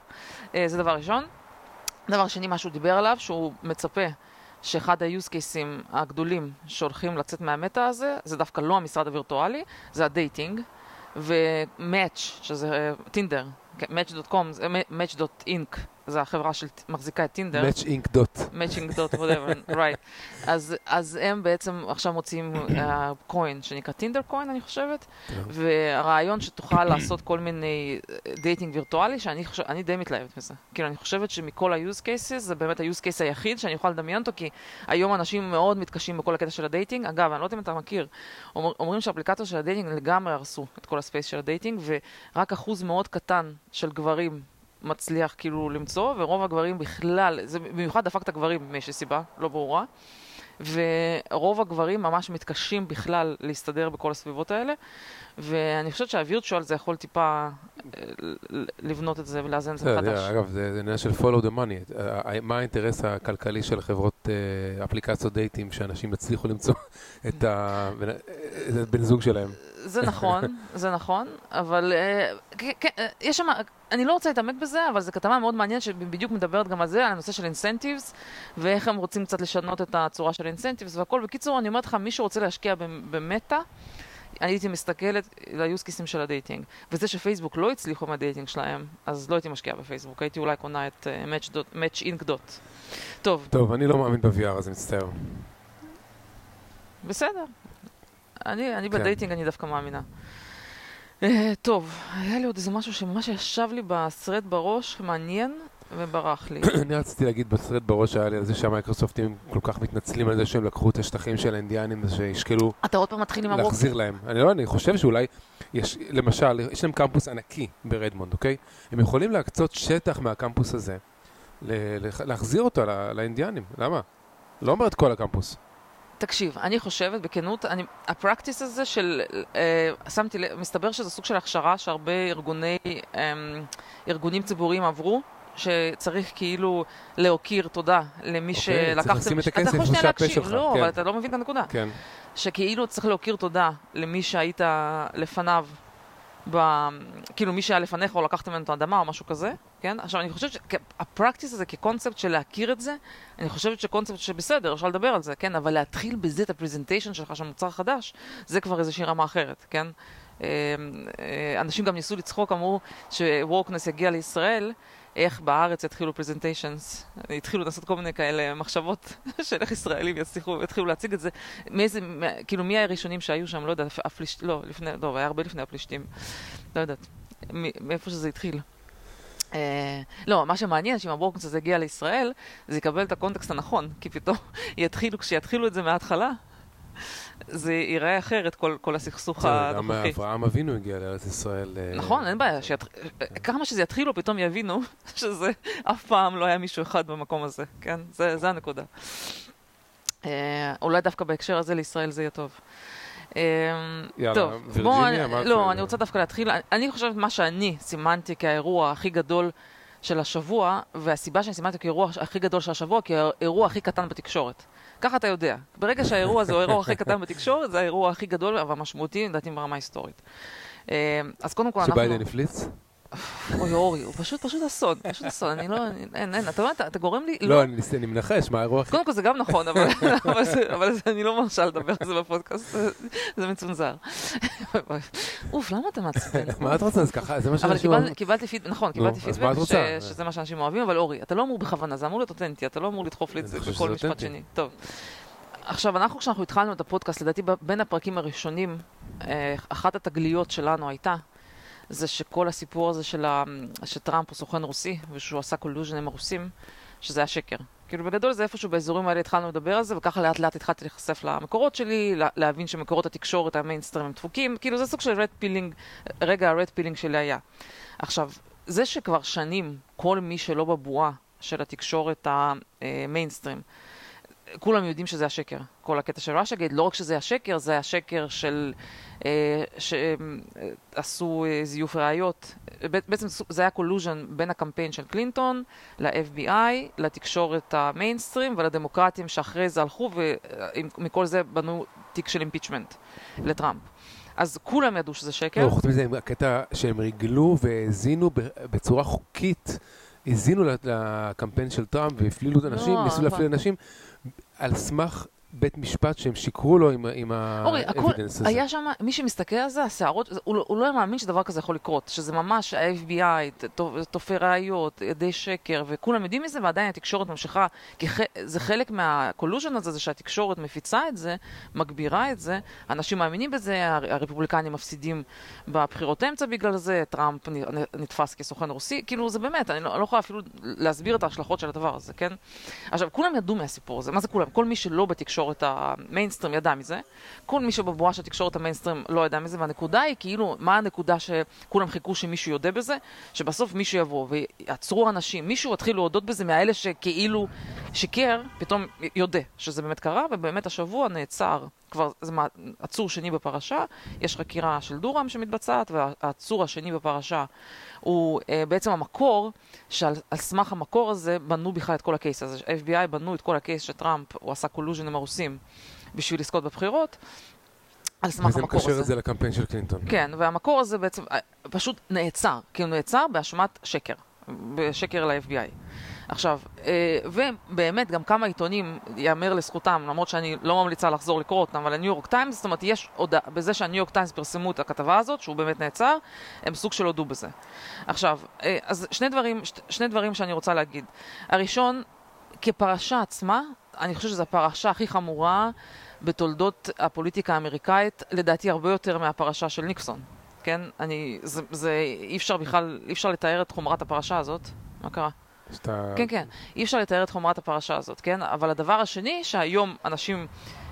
אה, זה דבר ראשון. דבר שני, מה שהוא דיבר עליו, שהוא מצפה שאחד ה use cases הגדולים שהולכים לצאת מהמטא הזה, זה דווקא לא המשרד הווירטואלי, זה ה dating, ו-Match, שזה טינדר, Match.com, זה Match.inc, זה החברה שמחזיקה את טינדר. Match Inc dot. Matching dot, whatever, right. אז, אז הם בעצם עכשיו מוציאים coin שנקרא טינדר coin, אני חושבת. והרעיון שתוכל לעשות כל מיני dating וירטואלי, שאני חושב, אני די מתלהבת מזה. כאילו, אני חושבת שמכל ה use cases, זה באמת ה use case היחיד שאני יכולה לדמיין אותו, כי היום אנשים מאוד מתקשים בכל הקטע של ה dating. אגב, אני לא יודעת אם אתה מכיר, אומר, אומרים שהאפליקציות של ה dating לגמרי הרסו את כל ה space של ה dating, ורק אחוז מאוד קטן של גברים מצליח כאילו למצוא, ורוב הגברים בכלל, זה במיוחד דפק את הגברים מאיזושהי סיבה, לא ברורה. ורוב הגברים ממש מתקשים בכלל להסתדר בכל הסביבות האלה, ואני חושבת שהווירטואל זה יכול טיפה אה, לבנות את זה ולאזן את זה בסדר, מחדש. אגב, זה עניין של follow the money. אה, מה האינטרס הכלכלי של חברות אה, אפליקציות דייטים, שאנשים יצליחו למצוא את הבן זוג שלהם? זה נכון, זה נכון, אבל אה, כן, אה, יש שם, אני לא רוצה להתעמק בזה, אבל זו כתבה מאוד מעניינת שבדיוק מדברת גם על זה, על הנושא של incentives, ואיך הם רוצים קצת לשנות את הצורה של incentives והכל. בקיצור, אני אומרת לך, מי שרוצה להשקיע במ- במטא, אני הייתי מסתכלת ל use caseים של ה dating. וזה שפייסבוק לא הצליחו מה dating שלהם, אז לא הייתי משקיעה בפייסבוק, הייתי אולי קונה את אה, Match dot. טוב, טוב, אני לא מאמין ב-VR, אז מצטער. בסדר. אני, אני כן. ב dating אני דווקא מאמינה. אה, טוב, היה לי עוד איזה משהו שממש ישב לי בסרט בראש, מעניין, וברח לי. אני רציתי להגיד בסרט בראש שהיה לי על זה שהמייקרוסופטים כל כך מתנצלים על זה שהם לקחו את השטחים של האינדיאנים ושישקלו אתה עוד פעם מתחיל עם הברוק. להחזיר להם. אני לא, אני חושב שאולי, יש, למשל, יש להם קמפוס ענקי ברדמונד, אוקיי? הם יכולים להקצות שטח מהקמפוס הזה, להחזיר אותו לאינדיאנים. למה? לא אומר את כל הקמפוס. תקשיב, אני חושבת בכנות, אני, הפרקטיס הזה של, אה, שמתי לב, מסתבר שזה סוג של הכשרה שהרבה ארגוני, אה, ארגונים ציבוריים עברו. שצריך כאילו להוקיר תודה למי אוקיי, שלקחתם... צריך לשים את אתה הכסף יכול שנייה להקשיב, לא, כן. אבל אתה לא מבין את הנקודה. כן. שכאילו צריך להוקיר תודה למי שהיית לפניו, ב... כאילו מי שהיה לפניך או לקחת ממנו את האדמה או משהו כזה, כן? עכשיו אני חושבת שהפרקטיס הזה כקונספט של להכיר את זה, אני חושבת שקונספט שבסדר, אפשר לדבר על זה, כן? אבל להתחיל בזה את הפרזנטיישן שלך של מוצר חדש, זה כבר איזושהי רמה אחרת, כן? אה, אה, אנשים גם ניסו לצחוק, אמרו שוורקנס יגיע לישראל, איך בארץ יתחילו פרזנטיישנס, התחילו לעשות כל מיני כאלה מחשבות של איך ישראלים יצליחו והתחילו להציג את זה. מאיזה, כאילו מי הראשונים שהיו שם, לא יודעת, הפלישתים, לא, לפני, לא, היה הרבה לפני הפלישתים, לא יודעת, מאיפה שזה התחיל. Uh, לא, מה שמעניין שאם הברוקנס הזה יגיע לישראל, זה יקבל את הקונטקסט הנכון, כי פתאום יתחילו, כשיתחילו את זה מההתחלה, זה ייראה אחרת, כל, כל הסכסוך הנוכחי. גם אברהם אבינו הגיע לארץ ישראל. אה, נכון, אין בעיה. שית... כמה שזה יתחילו, פתאום יבינו שזה אף פעם לא היה מישהו אחד במקום הזה, כן? זה, זה הנקודה. אה, אולי דווקא בהקשר הזה לישראל זה יהיה טוב. אה, יאללה, טוב, וירג'יניה, בוא, לא, אני רוצה דווקא להתחיל. אני חושבת מה שאני סימנתי כאירוע הכי גדול של השבוע, והסיבה שאני סימנתי כאירוע הכי גדול של השבוע, כי האירוע הכי קטן בתקשורת. ככה אתה יודע. ברגע שהאירוע הזה הוא האירוע הכי קטן בתקשורת, זה האירוע הכי גדול והמשמעותי, לדעתי, ברמה ההיסטורית. אה, אז קודם כל אנחנו... שביידן הפליץ? אוי אורי, הוא פשוט פשוט אסון, פשוט אסון, אני לא, אין, אין, אתה יודע, אתה גורם לי, לא, אני מנחש, מה האירוע הכי... קודם כל זה גם נכון, אבל אני לא מרשה לדבר על זה בפודקאסט, זה מצונזר. אוף, למה אתה מעצבן? מה את רוצה? אז ככה, זה מה שאנשים אוהבים. אבל קיבלתי פידבק, נכון, קיבלתי פידבק שזה מה שאנשים אוהבים, אבל אורי, אתה לא אמור בכוונה, זה אמור להיות אותנטי, אתה לא אמור לדחוף לי את זה בכל משפט שני. טוב. עכשיו, אנחנו, כשאנחנו התחלנו את הפודקאסט, לדעתי בין הפרקים הראשונים, אה, אחת התגליות שלנו הייתה זה שכל הסיפור הזה של ה... שטראמפ הוא סוכן רוסי, ושהוא עשה collusion עם הרוסים, שזה היה שקר. כאילו בגדול זה איפשהו באזורים האלה התחלנו לדבר על זה, וככה לאט לאט התחלתי להיחשף למקורות שלי, להבין שמקורות התקשורת, המיינסטרים הם דפוקים, כאילו זה סוג של red pilling, רגע ה red pilling שלי היה. עכשיו, זה שכבר שנים כל מי שלא בבועה של התקשורת המיינסטרים, כולם יודעים שזה השקר, כל הקטע של Russiagate, לא רק שזה השקר, זה השקר של... אה, שעשו אה, זיוף ראיות. בעצם זה היה collusion בין הקמפיין של קלינטון ל-FBI, לתקשורת המיינסטרים ולדמוקרטים שאחרי זה הלכו ומכל זה בנו תיק של impeachment לטראמפ. אז כולם ידעו שזה שקר. לא, חוץ מזה, הקטע שהם ריגלו והאזינו בצורה חוקית, האזינו לקמפיין של טראמפ והפלילו את האנשים, לא, ניסו להפליל אנשים. על סמך בית משפט שהם שיקרו לו עם ה evidence הזה. היה שם, מי שמסתכל על זה, השערות, הוא, לא, הוא לא מאמין שדבר כזה יכול לקרות, שזה ממש ה-FBI, זיופי ראיות, עדי שקר, וכולם יודעים מזה, ועדיין התקשורת ממשיכה, כי ח, זה חלק מה collusion הזה, זה שהתקשורת מפיצה את זה, מגבירה את זה, אנשים מאמינים בזה, הרפובליקנים מפסידים בבחירות אמצע בגלל זה, טראמפ נתפס כסוכן רוסי, כאילו זה באמת, אני לא, לא יכולה אפילו להסביר את ההשלכות של הדבר הזה, כן? עכשיו, כולם ידעו מהסיפור הזה, מה זה כולם? כל מי שלא בתקשורת... התקשורת המיינסטרים ידע מזה, כל מי שבבואה של התקשורת המיינסטרים לא ידע מזה, והנקודה היא כאילו, מה הנקודה שכולם חיכו שמישהו יודה בזה? שבסוף מישהו יבוא ויעצרו אנשים, מישהו יתחיל להודות בזה מהאלה שכאילו שיקר, פתאום יודה שזה באמת קרה, ובאמת השבוע נעצר. כבר זה עצור שני בפרשה, יש חקירה של דורם שמתבצעת, והעצור השני בפרשה הוא uh, בעצם המקור, שעל סמך המקור הזה בנו בכלל את כל ה case הזה. ה-FBI בנו את כל ה case שטראמפ, הוא עשה collusion עם הרוסים בשביל לזכות בבחירות. על סמך המקור הזה. וזה מקשר את זה לקמפיין של קלינטון. כן, והמקור הזה בעצם אה, פשוט נעצר, כי הוא נעצר באשמת שקר, בשקר ל-FBI. עכשיו, אה, ובאמת גם כמה עיתונים, ייאמר לזכותם, למרות שאני לא ממליצה לחזור לקרוא אותם, אבל הניו יורק טיימס, זאת אומרת, יש הודעה, בזה שהניו יורק טיימס פרסמו את הכתבה הזאת, שהוא באמת נעצר, הם סוג של הודו בזה. עכשיו, אה, אז שני דברים, שני דברים שאני רוצה להגיד. הראשון, כפרשה עצמה, אני חושבת שזו הפרשה הכי חמורה בתולדות הפוליטיקה האמריקאית, לדעתי הרבה יותר מהפרשה של ניקסון. כן? אני, זה, זה, אי אפשר בכלל, אי אפשר לתאר את חומרת הפרשה הזאת. מה קרה? שאתה... כן, כן. אי אפשר לתאר את חומרת הפרשה הזאת, כן? אבל הדבר השני, שהיום אנשים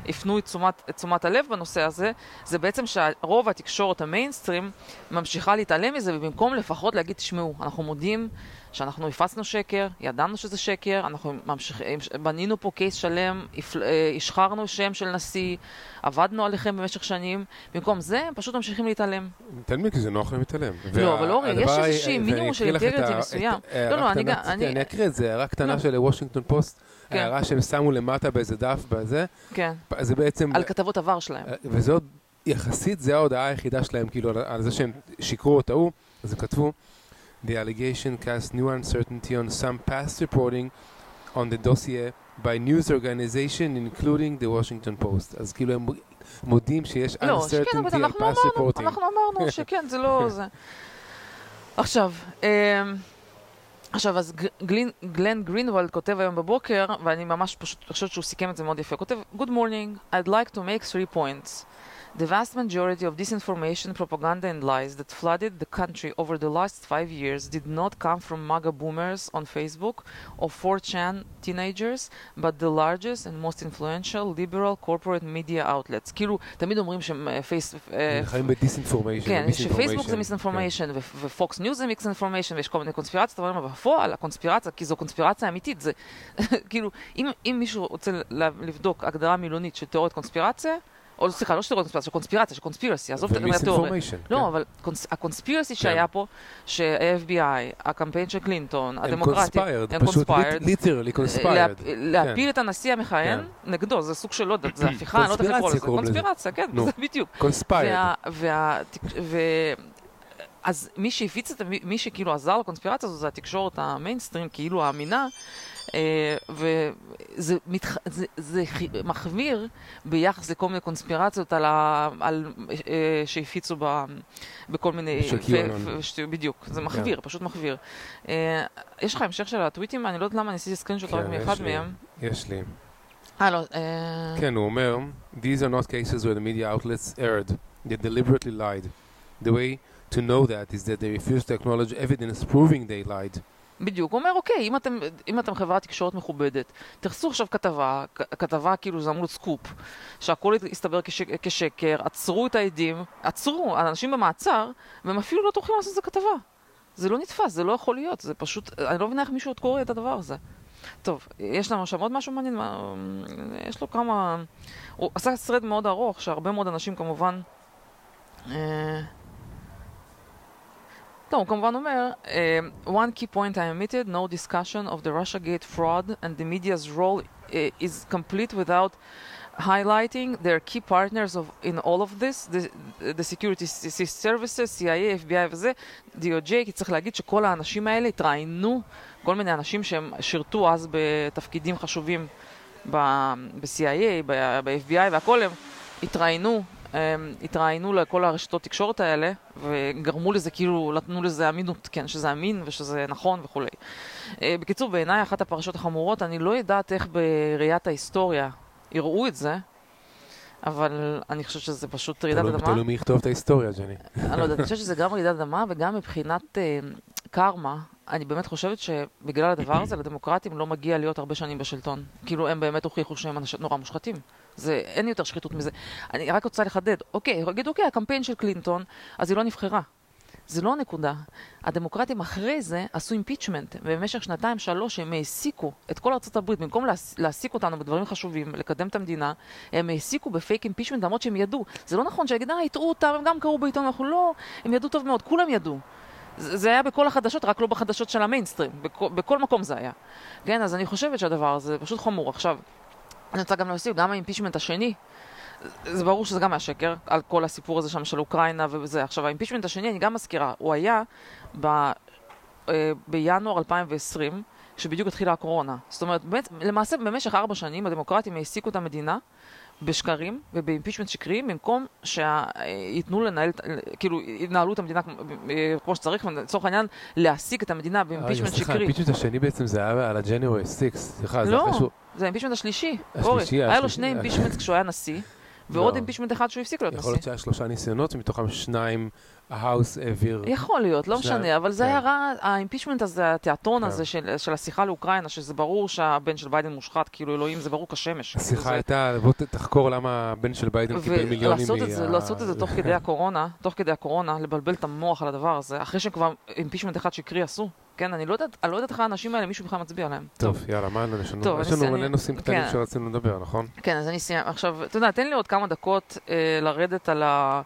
הפנו את תשומת, את תשומת הלב בנושא הזה, זה בעצם שרוב התקשורת המיינסטרים ממשיכה להתעלם מזה, ובמקום לפחות להגיד, תשמעו, אנחנו מודים שאנחנו הפצנו שקר, ידענו שזה שקר, אנחנו ממשיכים, בנינו פה case שלם, אה, השחרנו שם של נשיא, עבדנו עליכם במשך שנים, במקום זה הם פשוט ממשיכים להתעלם. מתעלמים כי זה נוח להם להתעלם. לא, אבל אורי, יש איזושהי מינימום של integrity מסוים. לא, לא, אני... אני אקריא את זה, הערה קטנה לא. של וושינגטון פוסט. כן. הערה שהם שמו למטה באיזה דף בזה, כן. זה בעצם... על כתבות עבר שלהם. אה, עוד, יחסית זה ההודעה היחידה שלהם, כאילו, על, על זה שהם שיקרו או טעו, אז הם כתבו, The allegation cast new uncertainty on some past reporting on the dossier by news organization, including the Washington Post. אז כאילו הם מודים שיש לא, uncertainty על past reporting. אנחנו אמרנו שכן, זה לא זה. עכשיו, אמ, עכשיו, אז גלן, גלן גרינוולד כותב היום בבוקר, ואני ממש פשוט חושבת שהוא סיכם את זה מאוד יפה. הוא כותב, Good morning, I'd like to make three points. The vast majority of disinformation, propaganda, and lies that flooded the country over the last five years did not come from MAGA boomers on Facebook or 4chan teenagers, but the largest and most influential liberal corporate media outlets. כאילו, תמיד אומרים שפייס... חיים ב disinformation. כן, שפייסבוק זה misinformation, ופוקס ניוז זה misinformation, ויש כל מיני קונספירציות, אבל בפועל הקונספירציה, כי זו קונספירציה אמיתית, זה כאילו, אם מישהו רוצה לבדוק הגדרה מילונית של תיאוריית קונספירציה, או סליחה, לא של קונספירציה, של קונספירציה, של conspiracy, עזוב את התיאוריה. לא, כן. אבל ה conspiracy שהיה פה, שה-FBI, הקמפיין של קלינטון, הדמוקרטים, הם conspired, literally conspired. להפיל את הנשיא המכהן נגדו, זה סוג של, לא יודעת, זה הפיכה, אני לא יודעת לקרוא לזה. קונספירציה, כן, זה בדיוק. conspired. אז מי שהפיץ את, מי שכאילו עזר לקונספירציה הזו זה התקשורת המיינסטרים, כאילו האמינה. אה, וזה מתח... זה, זה מחמיר ביחס לכל מיני קונספירציות על ה... על... אה, שהפיצו ב... בכל מיני... ו... בדיוק, זה כן. מחוויר, yeah. פשוט מחוויר. אה, יש לך המשך של הטוויטים? אני לא יודעת למה אני עשיתי סקרינשוט כן, רק מאחד מהם. יש לי. אה, לא. כן, הוא אומר, These are not cases where the media outlets erred. They deliberately lied. The way to know that is that they refuse to acknowledge evidence proving they lied. בדיוק, הוא אומר, אוקיי, אם אתם, אם אתם חברת תקשורת מכובדת, תחסו עכשיו כתבה, כתבה כאילו זה אמור סקופ, שהכל יסתבר כשק, כשקר, עצרו את העדים, עצרו, אנשים במעצר, והם אפילו לא טורחים לעשות את זה כתבה. זה לא נתפס, זה לא יכול להיות, זה פשוט, אני לא מבינה איך מישהו עוד קורא את הדבר הזה. טוב, יש לנו עכשיו עוד משהו מעניין, מה, יש לו כמה... הוא עשה סרט מאוד ארוך, שהרבה מאוד אנשים כמובן... אה, לא, הוא כמובן אומר, uh, one key point I omitted, no discussion of the Russia Gate fraud and the media's role uh, is complete without highlighting their key partners of, in all of this, the, the security services, CIA, FBI וזה, DOJ, כי צריך להגיד שכל האנשים האלה התראיינו, כל מיני אנשים שהם שירתו אז בתפקידים חשובים ב-CIA, ב-FBI והכל, הם התראיינו התראיינו לכל הרשתות תקשורת האלה, וגרמו לזה, כאילו, נתנו לזה אמינות, כן, שזה אמין ושזה נכון וכולי. אה, בקיצור, בעיניי אחת הפרשות החמורות, אני לא יודעת איך בראיית ההיסטוריה יראו את זה, אבל אני חושבת שזה פשוט רעידת אדמה. תלוי מי יכתוב את ההיסטוריה, ג'ני. אני לא יודעת, אני חושבת שזה גם רעידת אדמה וגם מבחינת אה, קרמה, אני באמת חושבת שבגלל הדבר הזה לדמוקרטים לא מגיע להיות הרבה שנים בשלטון. כאילו הם באמת הוכיחו שהם אנשים נורא מושחתים. זה, אין יותר שחיתות מזה. אני רק רוצה לחדד, אוקיי, יגיד אוקיי, הקמפיין של קלינטון, אז היא לא נבחרה. זה לא הנקודה. הדמוקרטים אחרי זה עשו impeachment, ובמשך שנתיים, שלוש, הם העסיקו את כל ארה"ב, במקום להעסיק אותנו בדברים חשובים, לקדם את המדינה, הם העסיקו ב fake impeachment, למרות שהם ידעו. זה לא נכון שיגיד, אה, הטעו אותם, הם גם קראו בעיתון, אנחנו לא, הם ידעו טוב מאוד, כולם ידעו. זה היה בכל החדשות, רק לא בחדשות של המיינסטרים, בכל, בכל מקום זה היה. כן, אז אני חושבת שהדבר הזה פשוט חמור. עכשיו, אני רוצה גם להוסיף, גם האימפישמנט השני, זה ברור שזה גם היה שקר, על כל הסיפור הזה שם של אוקראינה וזה. עכשיו, האימפישמנט השני, אני גם מזכירה, הוא היה ב, אה, בינואר 2020, כשבדיוק התחילה הקורונה. זאת אומרת, באמת, למעשה במשך ארבע שנים הדמוקרטים העסיקו את המדינה בשקרים ובאימפיצ'מנט שקריים, במקום שייתנו לנהל, כאילו, ינהלו את המדינה כמו שצריך, לצורך העניין, להעסיק את המדינה ב impeachment שקרי. ה impeachment השני בעצם זה היה על ה January 6, סליחה, זה אחרי שהוא... לא, זה ה impeachment השלישי. השלישי, היה לו שני impeachment כשהוא היה נשיא. ועוד impeachment לא. אחד שהוא הפסיק להיות נשיא. יכול להיות שהיה שלושה ניסיונות, מתוכם שניים ה House העביר... יכול להיות, לא משנה, אבל זה כן. היה רע, ה impeachment הזה, התיאטרון הזה כן. של השיחה לאוקראינה, שזה ברור שהבן של ביידן מושחת, כאילו אלוהים, זה ברור כשמש. השיחה הייתה, בוא תחקור למה הבן של ביידן קיבל מיליונים מה... לעשות את זה תוך כדי הקורונה, תוך כדי הקורונה, לבלבל את המוח על הדבר הזה, אחרי שכבר impeachment אחד שקרי עשו. כן, אני לא יודעת, אני לא יודעת איך האנשים האלה, מישהו בכלל מצביע עליהם. טוב, יאללה, מה לנו? לנו יש לנו מלא נושאים קטנים כן. שרצינו לדבר, נכון? כן, אז אני אסיים. עכשיו, אתה יודע, תן לי עוד כמה דקות אה, לרדת על ה...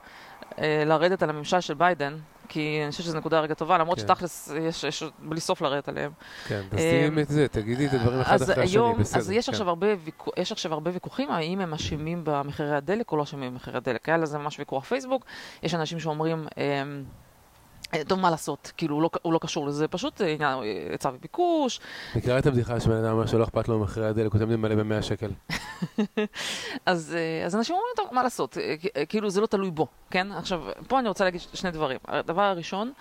אה, לרדת על הממשל של ביידן, כי אני חושבת שזו נקודה רגע טובה, למרות כן. שתכלס יש, יש בלי סוף לרדת עליהם. כן, תשימי את זה, תגידי את הדברים אחד אחרי השני, בסדר. אז יש, כן. עכשיו הרבה ויכוח, יש עכשיו הרבה ויכוחים, האם הם אשמים במחירי הדלק או לא אשמים במחירי הדלק. היה לזה ממש ויכוח פייסבוק, יש אנשים שאומרים... אה, טוב, מה לעשות? כאילו, הוא לא, הוא לא קשור לזה, פשוט אה, עניין היצע וביקוש. מכירה את הבדיחה שבן אדם אומר שלא אכפת לו ממחירי הדלק, הוא תמיד מלא ב-100 שקל. אז, אה, אז אנשים אומרים, טוב, מה לעשות? כאילו, זה לא תלוי בו, כן? עכשיו, פה אני רוצה להגיד שני דברים. הדבר הראשון,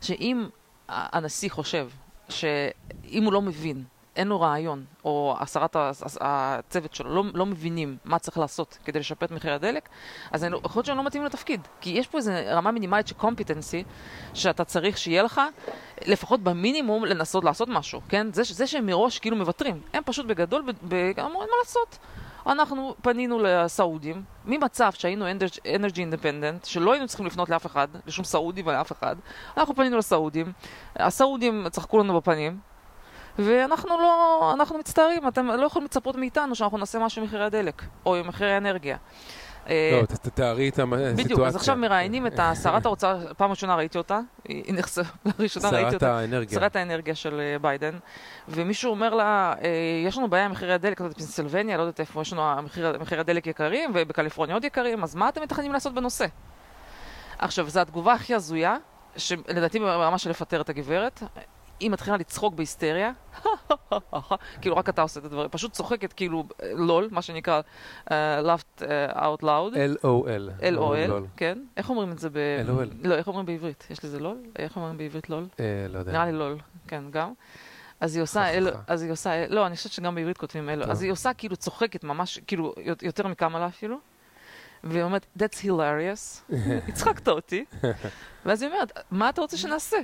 שאם הנשיא חושב שאם הוא לא מבין, אין לו רעיון, או עשרת ה- הצוות שלו לא, לא מבינים מה צריך לעשות כדי לשפר את מחירי הדלק, אז לא- יכול להיות שהם לא מתאימים לתפקיד. כי יש פה איזו רמה מינימלית של competency, שאתה צריך שיהיה לך, לפחות במינימום, לנסות לעשות משהו, כן? זה, זה שהם מראש כאילו מוותרים. הם פשוט בגדול, ב- אומרים מה לעשות. אנחנו פנינו לסעודים, ממצב שהיינו energy independent, שלא היינו צריכים לפנות לאף אחד, לשום סעודי ולאף אחד, אנחנו פנינו לסעודים, הסעודים צחקו לנו בפנים, ואנחנו לא, אנחנו מצטערים, אתם לא יכולים לצפות מאיתנו שאנחנו נעשה משהו עם מחירי הדלק, או עם מחירי האנרגיה. אה, לא, תתארי את הסיטואציה. בדיוק, אז עכשיו מראיינים את שרת האוצר, פעם ראשונה ראיתי אותה, היא נחשפה, לראשונה ראיתי שרת אותה. האנרגיה. שרת האנרגיה של אה, ביידן, ומישהו אומר לה, אה, יש לנו בעיה עם מחירי הדלק, לא יודעת, פנסילבניה, לא יודעת איפה, יש לנו מחירי הדלק יקרים, ובקליפורניה עוד יקרים, אז מה אתם מתכננים לעשות בנושא? עכשיו, זו התגובה הכי הזויה, שלדעתי ברמה של לפטר את הגברת, היא מתחילה לצחוק בהיסטריה, כאילו רק אתה עושה את הדברים, פשוט צוחקת כאילו לול, מה שנקרא uh, laughed uh, out loud, LOL. LOL. כן, איך אומרים את זה ב... LOL. לא, איך אומרים בעברית? יש לזה לול? איך אומרים בעברית לול? אה, לא יודע. נראה לי לול, כן, גם. אז היא עושה. אל, אז היא עושה, לא, אני חושבת שגם בעברית כותבים אלו. אז היא עושה כאילו צוחקת ממש, כאילו, יותר מקמאלה אפילו, והיא אומרת, that's hilarious, הצחקת אותי, ואז היא אומרת, מה אתה רוצה שנעשה?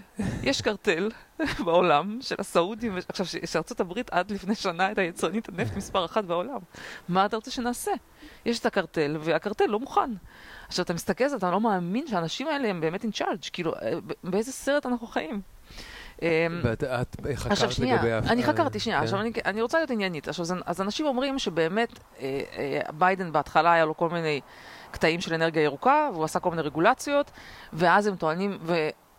יש קרטל בעולם של הסעודים, עכשיו, שארצות הברית עד לפני שנה הייתה יצרנית הנפט מספר אחת בעולם, מה אתה רוצה שנעשה? יש את הקרטל, והקרטל לא מוכן. עכשיו, אתה מסתכל על זה, אתה לא מאמין שהאנשים האלה הם באמת in charge, כאילו, אה, באיזה סרט אנחנו חיים? אמ, ואת את חקרת עכשיו שנייה, לגבי... אני חקרתי שנייה, כן. עכשיו אני, אני רוצה להיות עניינית. עכשיו, אז, אז אנשים אומרים שבאמת אה, אה, ביידן בהתחלה היה לו כל מיני קטעים של אנרגיה ירוקה, והוא עשה כל מיני רגולציות, ואז הם טוענים,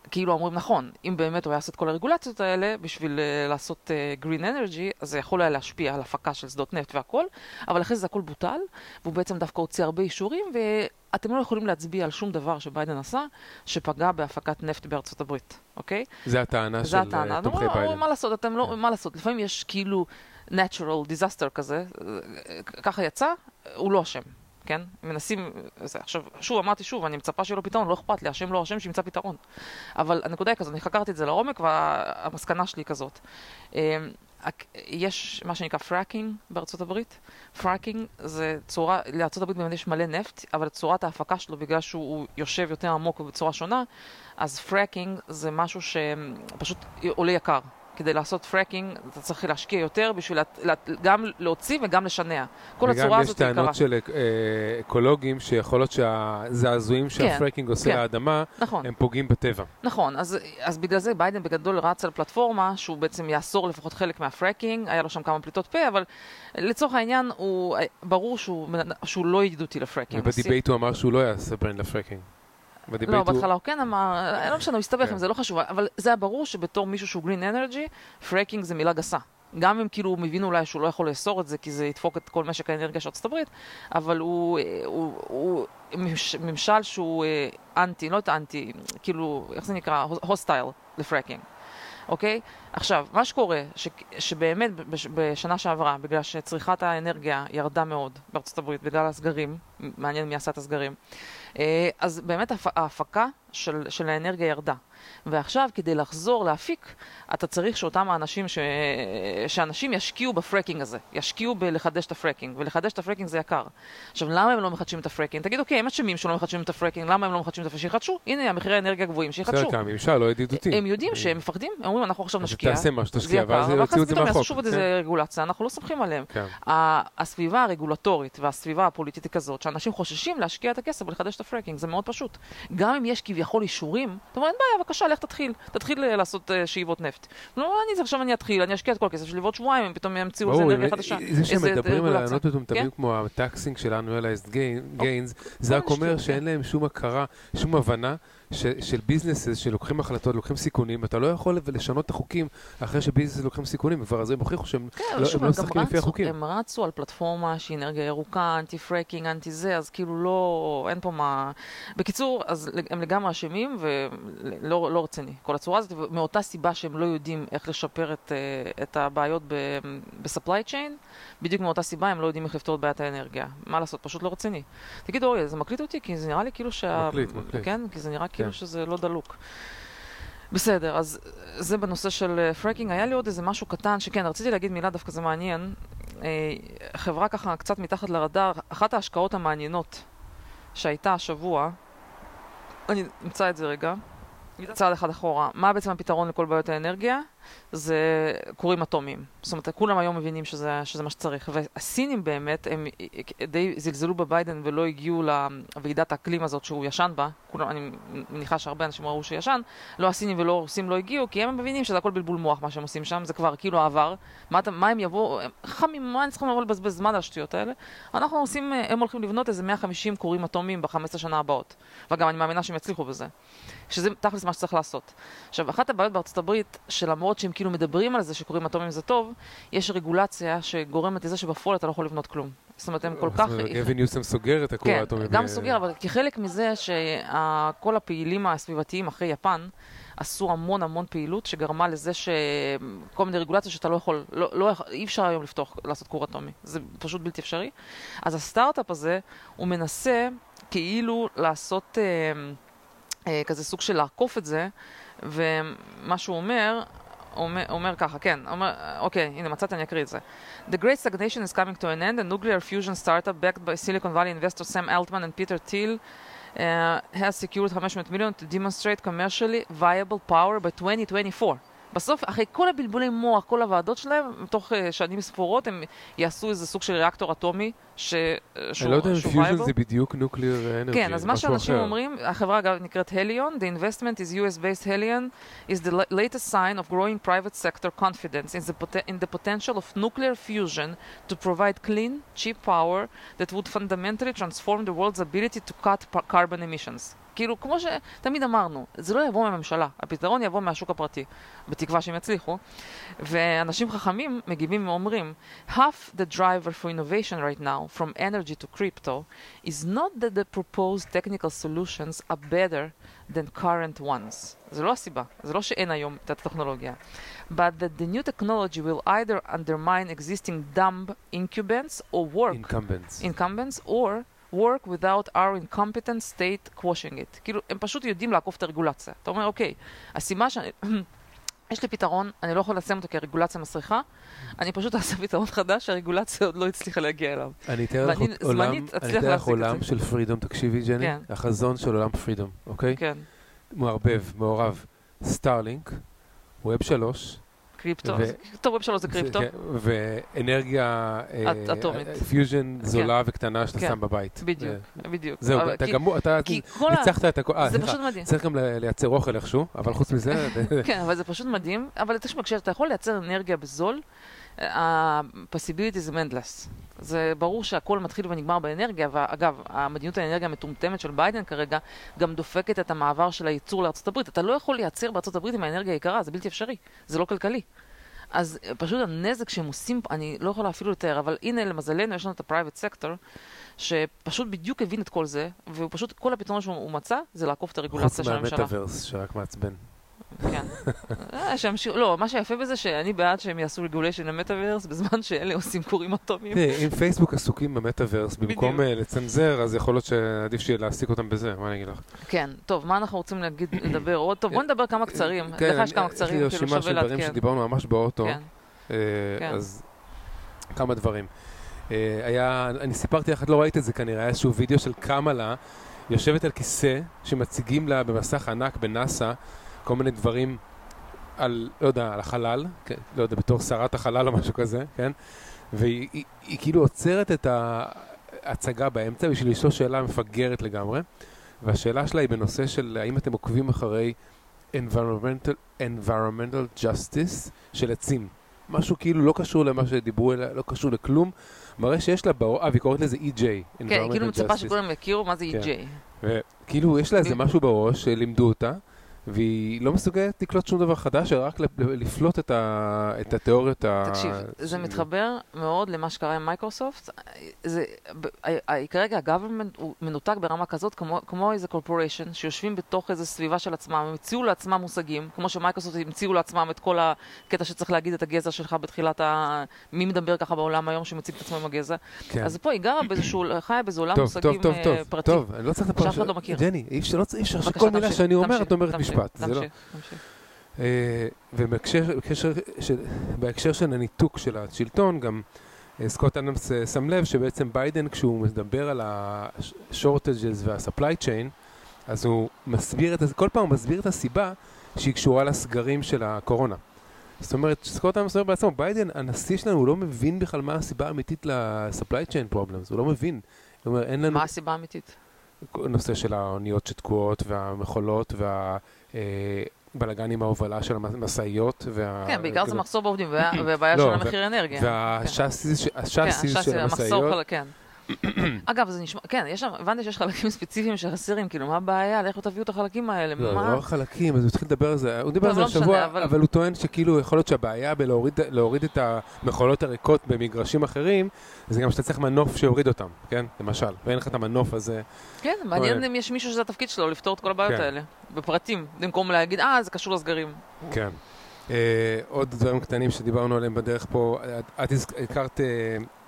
וכאילו אומרים, נכון, אם באמת הוא היה עושה את כל הרגולציות האלה בשביל אה, לעשות אה, green energy, אז זה יכול היה להשפיע על הפקה של שדות נפט והכל, אבל אחרי זה הכל בוטל, והוא בעצם דווקא הוציא הרבה אישורים, ואתם לא יכולים להצביע על שום דבר שביידן עשה, שפגע בהפקת נפט בארצות הברית, אוקיי? זה הטענה של זה אה, הטענה. תומכי לא, ביידן. מה לעשות, אתם לא, כן. מה לעשות, לפעמים יש כאילו natural disaster כזה, ככה יצא, הוא לא אשם, כן? מנסים, זה, עכשיו, שוב, אמרתי שוב, אני מצפה שיהיה לו פתרון, לא אכפת לי, אשם לא אשם, שימצא פתרון. אבל הנקודה היא כזאת, אני חקרתי את זה לעומק, והמסקנה שלי היא כזאת. הק- יש מה שנקרא fracking בארצות הברית. fracking זה צורה, לארצות הברית באמת יש מלא נפט, אבל צורת ההפקה שלו, בגלל שהוא יושב יותר עמוק ובצורה שונה, אז fracking זה משהו שפשוט עולה יקר. כדי לעשות fracking, אתה צריך להשקיע יותר בשביל לה, לה, גם להוציא וגם לשנע. כל הצורה וגם יש הזאת יקרה. טענות של אה, אקולוגים שיכול להיות שהזעזועים שה fracking עושה כן. לאדמה, נכון, הם פוגעים בטבע. נכון. אז, אז בגלל זה ביידן בגדול רץ על פלטפורמה שהוא בעצם יאסור לפחות חלק מה fracking, היה לו שם כמה פליטות פה, אבל לצורך העניין, הוא, ברור שהוא, שהוא לא ידידותי ל fracking. וב debate הוא אמר שהוא לא יעשה ban ל fracking. לא, ב debate. בהתחלה הוא כן אמר, לא משנה, הוא הסתבך. עם זה, לא חשוב, אבל זה היה ברור שבתור מישהו שהוא green energy, fracking זה מילה גסה. גם אם כאילו הוא מבין אולי שהוא לא יכול לאסור את זה, כי זה ידפוק את כל משק האנרגיה של ארצות הברית, אבל הוא, אה, הוא, הוא מש- ממשל שהוא אה, אנטי, לא את האנטי, כאילו, איך זה נקרא? hostile ל fracking. אוקיי? עכשיו, מה שקורה, ש, שבאמת בש, בשנה שעברה, בגלל שצריכת האנרגיה ירדה מאוד בארצות הברית, בגלל הסגרים, מעניין מי עשה את הסגרים, אה, אז באמת ההפ- ההפקה של, של האנרגיה ירדה. ועכשיו, כדי לחזור להפיק, אתה צריך שאותם האנשים, ש... שאנשים ישקיעו ב fracking הזה, ישקיעו בלחדש את ה fracking, ולחדש את ה fracking זה יקר. עכשיו, למה הם לא מחדשים את ה fracking? תגיד, אוקיי, הם אשמים שלא מחדשים את ה fracking, למה הם לא מחדשים את ה fracking? שיחדשו, הנה, המחירי האנרגיה גבוהים, שיחדשו. בסדר, כמה ממשל לא ידידותי. הם יודעים שהם מפחדים, הם אומרים, אנחנו עכשיו נשקיע, תעשה משהו, תשקיע, ואז יוציאו את זה מהחוק. שוב כן, איזה רגולציה, אנחנו לא סומכים עליהם. כן. הסביבה הרגולטורית והסביבה הפוליטית היא כזאת, שאנשים חוששים להשקיע את הכסף ולחדש את ה fracking, זה מאוד פשוט. גם אם יש כביכול אישורים, אתה אומר, אין בעיה, בבקשה, לך תתחיל, תתחיל אה, לעשות אה, שאיבות נפט. לא, אני עכשיו אני אתחיל, אני אשקיע את כל הכסף שלי, ועוד שבועיים הם פתאום ימציאו איזה אנרגיה אם- חדשה. זה שהם איזה מדברים על כן? תמיד כמו ה taxing של unrealized gain- gains, זה רק אומר שאין כן. להם שום הכרה, שום הבנה ש- של businesses שלוקחים החלטות, לוקחים סיכונים, ואתה לא יכול לשנות את החוקים אחרי ש businesses לוקחים סיכונים, וכבר אז הם הוכיחו שהם כן, לא- הם לא משחקים לפי רצו, החוקים. הם רצו על פלטפורמה שהיא אנרגיה ירוקה, אנטי fracking, אנטי זה, אז כאילו לא, אין פה מה... בקיצור, אז הם לגמרי אשמים ולא לא רציני, כל הצורה הזאת, מאותה סיבה שהם לא יודעים איך לשפר את, אה, את הבעיות ב-supply chain, בדיוק מאותה סיבה הם לא יודעים איך לפתור את בעיית האנרגיה. מה לעשות, פשוט לא רציני. תגיד אורי, זה מקליט אותי? כי זה נראה לי כאילו שה... מקליט, מקליט. כן? כי זה נראה כאילו כן. שזה לא דלוק. בסדר, אז זה בנושא של פרקינג. היה לי עוד איזה משהו קטן, שכן, רציתי להגיד מילה, דווקא זה מעניין. אה, חברה ככה קצת מתחת לרדאר, אחת ההשקעות המעניינות שהייתה השבוע, אני אמצא את זה רגע, צעד אחד אחורה. מה בעצם הפתרון לכל בעיות האנרגיה? זה כורים אטומיים. זאת אומרת, כולם היום מבינים שזה, שזה מה שצריך. והסינים באמת, הם די זלזלו בביידן ולא הגיעו לוועידת האקלים הזאת שהוא ישן בה. כולם, אני מניחה שהרבה אנשים ראו שישן. לא הסינים ולא הרוסים לא הגיעו, כי הם מבינים שזה הכל בלבול מוח מה שהם עושים שם, זה כבר כאילו עבר. מה, מה הם יבואו, חמים, מה הם צריכים לבוא לבזבז זמן על השטויות האלה? אנחנו עושים, הם הולכים לבנות איזה 150 כורים אטומיים ב-15 שנה הבאות. וגם אני מאמינה שהם יצליחו בזה. שזה תכלס מה שצריך לעשות. עכשיו, אחת הבעיות בארצות הברית, שלמרות שהם כאילו מדברים על זה שקוראים אטומים זה טוב, יש רגולציה שגורמת לזה שבפועל אתה לא יכול לבנות כלום. זאת אומרת, הם כל כך... גבי ניוסם סוגר את הכור האטומי. כן, גם סוגר, אבל כחלק מזה שכל הפעילים הסביבתיים אחרי יפן, עשו המון המון פעילות שגרמה לזה שכל מיני רגולציות שאתה לא יכול, לא, לא, אי אפשר היום לפתוח, לעשות כור אטומי. זה פשוט בלתי אפשרי. אז הסטארט-אפ הזה, הוא מנסה כאילו לעשות אה, אה, כזה סוג של לעקוף את זה, ומה שהוא אומר, אומר, אומר ככה, כן, אומר, אוקיי, הנה מצאתי, אני אקריא את זה. The great stagnation is coming to an end. A nuclear fusion startup backed by Silicon Valley investors Sam Altman and Peter Thiel uh, has secured 500 million to demonstrate commercially viable power by 2024. בסוף, אחרי כל הבלבולי מוח, כל הוועדות שלהם, תוך uh, שנים ספורות הם יעשו איזה סוג של reactor אטומי ש... אני לא יודע אם פיוז'ן זה בדיוק nuclear energy, כן, אז מה שאנשים אומרים, החברה אגב נקראת Helion, the investment is US-based Helion is the latest sign of growing private sector confidence in the, in the potential of nuclear fusion to provide clean, cheap power that would fundamentally transform the world's ability to cut carbon emissions. כאילו, כמו שתמיד אמרנו, זה לא יבוא מהממשלה, הפתרון יבוא מהשוק הפרטי, בתקווה שהם יצליחו. ואנשים חכמים מגיבים ואומרים, half the driver for innovation right now, from energy to crypto, is not that the proposed technical solutions are better than current ones. זה לא הסיבה, זה לא שאין היום את הטכנולוגיה. But that the new technology will either undermine existing dumb incumbents or work... Incumbents. Incumbents, or work without our incompetent state quashing it. כאילו, הם פשוט יודעים לעקוף את הרגולציה. אתה אומר, אוקיי, הסיבה שאני... יש לי פתרון, אני לא יכול לשים אותו כי הרגולציה מסריחה, אני פשוט אעשה פתרון חדש שהרגולציה עוד לא הצליחה להגיע אליו. אני אתאר לך עולם, אני אתאר לך עולם של freedom, תקשיבי ג'ני, כן. החזון של עולם freedom, אוקיי? כן. מערבב, מעורב, Starlink, Web שלוש, קריפטו, טוב, Web שלוש זה קריפטו. כן, ואנרגיה אטומית. פיוז'ן זולה וקטנה שאתה שם בבית. בדיוק, בדיוק. זהו, אתה גמור, אתה ניצחת את הכל. זה פשוט מדהים. צריך גם לייצר אוכל איכשהו, אבל חוץ מזה... כן, אבל זה פשוט מדהים. אבל תשמע, כשאתה יכול לייצר אנרגיה בזול, ה-possibility זה endless. זה ברור שהכל מתחיל ונגמר באנרגיה, ואגב, המדיניות האנרגיה המטומטמת של ביידן כרגע גם דופקת את המעבר של הייצור לארצות הברית. אתה לא יכול לייצר בארצות הברית עם האנרגיה היקרה, זה בלתי אפשרי, זה לא כלכלי. אז פשוט הנזק שהם עושים, אני לא יכולה אפילו לתאר, אבל הנה למזלנו יש לנו את ה private sector, שפשוט בדיוק הבין את כל זה, והוא פשוט, כל הפתרון שהוא מצא זה לעקוף את הרגולציה של הממשלה. חוץ מהמטאוורס שרק מעצבן. כן. אה, לא, מה שיפה בזה שאני בעד שהם יעשו רגוליישן למטאוורס בזמן שאלה עושים כורים אטומיים. אם פייסבוק עסוקים במטאוורס במקום אה, לצנזר, אז יכול להיות שעדיף שיהיה להעסיק אותם בזה, מה אני אגיד לך? כן, טוב, מה אנחנו רוצים להגיד, לדבר עוד? טוב, בוא נדבר כמה קצרים. כן, לך יש כמה קצרים, כאילו שווה לעדכן. יש לי רשימה של דברים שדיברנו ממש באוטו. כן. אז כמה דברים. היה, אני סיפרתי לך, את לא ראית את זה כנראה, היה איזשהו וידאו של קמאלה יושבת על כיסא שמציגים לה במסך ענק בנאסא כל מיני דברים על, לא יודע, על החלל, כן, לא יודע, בתור שרת החלל או משהו כזה, כן? והיא היא, היא כאילו עוצרת את ההצגה באמצע בשביל לשאול שאלה מפגרת לגמרי, והשאלה שלה היא בנושא של האם אתם עוקבים אחרי environmental, environmental justice של עצים. משהו כאילו לא קשור למה שדיברו אליה, לא קשור לכלום, מראה שיש לה אה, והיא קוראת לזה EJ, כן, כאילו מצפה שכולם יכירו מה זה EJ. כן. וכאילו יש לה איזה משהו בראש שלימדו אותה. והיא לא מסוגלת לקלוט שום דבר חדש, אלא רק לפלוט את, ה, את התיאוריות ה... תקשיב, זה מתחבר מאוד למה שקרה עם מייקרוסופט. זה, כרגע ה government הוא מנותק ברמה כזאת, כמו, כמו איזה corporation, שיושבים בתוך איזו סביבה של עצמם, הם המציאו לעצמם מושגים, כמו שמייקרוסופט המציאו לעצמם את כל הקטע שצריך להגיד את הגזע שלך בתחילת ה... מי מדבר ככה בעולם היום שמציג את עצמו עם הגזע? כן. אז פה היא גרה באיזשהו, חיה באיזה עולם מושגים טוב, טוב, פרטי. טוב, טוב, אני לא צריך שאף אחד לא מכיר. ג'ני, אי אפשר שכל מילה שאני אומר, את אומרת משפט. תמשיך, לא- תמשיך. אה, ובהקשר של, בהקשר של הניתוק של השלטון, גם אה, סקוט אדמס אה, שם לב שבעצם ביידן, כשהוא מדבר על ה-shortages וה-supply chain, אז הוא מסביר, את, כל פעם הוא מסביר את הסיבה שהיא קשורה לסגרים של הקורונה. זאת אומרת, סקוט אדמס אומר בעצמו, ביידן, הנשיא שלנו, הוא לא מבין בכלל מה הסיבה האמיתית ל-supply chain problems, הוא לא מבין. הוא אומר, אין לנו... מה הסיבה האמיתית? נושא של האוניות שתקועות והמכולות וה... אה, בלאגן עם ההובלה של המשאיות. וה... כן, בעיקר זה כאילו- מחסור בעובדים וה- והבעיה לא, של המחיר אנרגיה. והשאסיס כן, השאסיס השאסי, של המחסור המשאיות, חלק- כן. אגב, זה נשמע, כן, יש שם, הבנתי שיש חלקים ספציפיים שחסרים, כאילו, מה הבעיה? לכו תביאו את החלקים האלה, לא, מה? לא חלקים, אז הוא התחיל לדבר על זה, הוא דיבר על זה לא השבוע, אבל- אבל הוא טוען שכאילו יכול להיות שהבעיה בלהוריד להוריד את המכולות הריקות במגרשים אחרים, זה גם שאתה צריך מנוף שיוריד אותם, כן? למשל, ואין לך את המנוף הזה. כן, מעניין אם יש מישהו שזה התפקיד שלו, לפתור את כל הבעיות כן. האלה, בפרטים, במקום להגיד, אה, זה קשור לסגרים. כן. אה, עוד דברים קטנים שדיברנו עליהם בדרך פה, את- את הזכ- הכרת אה,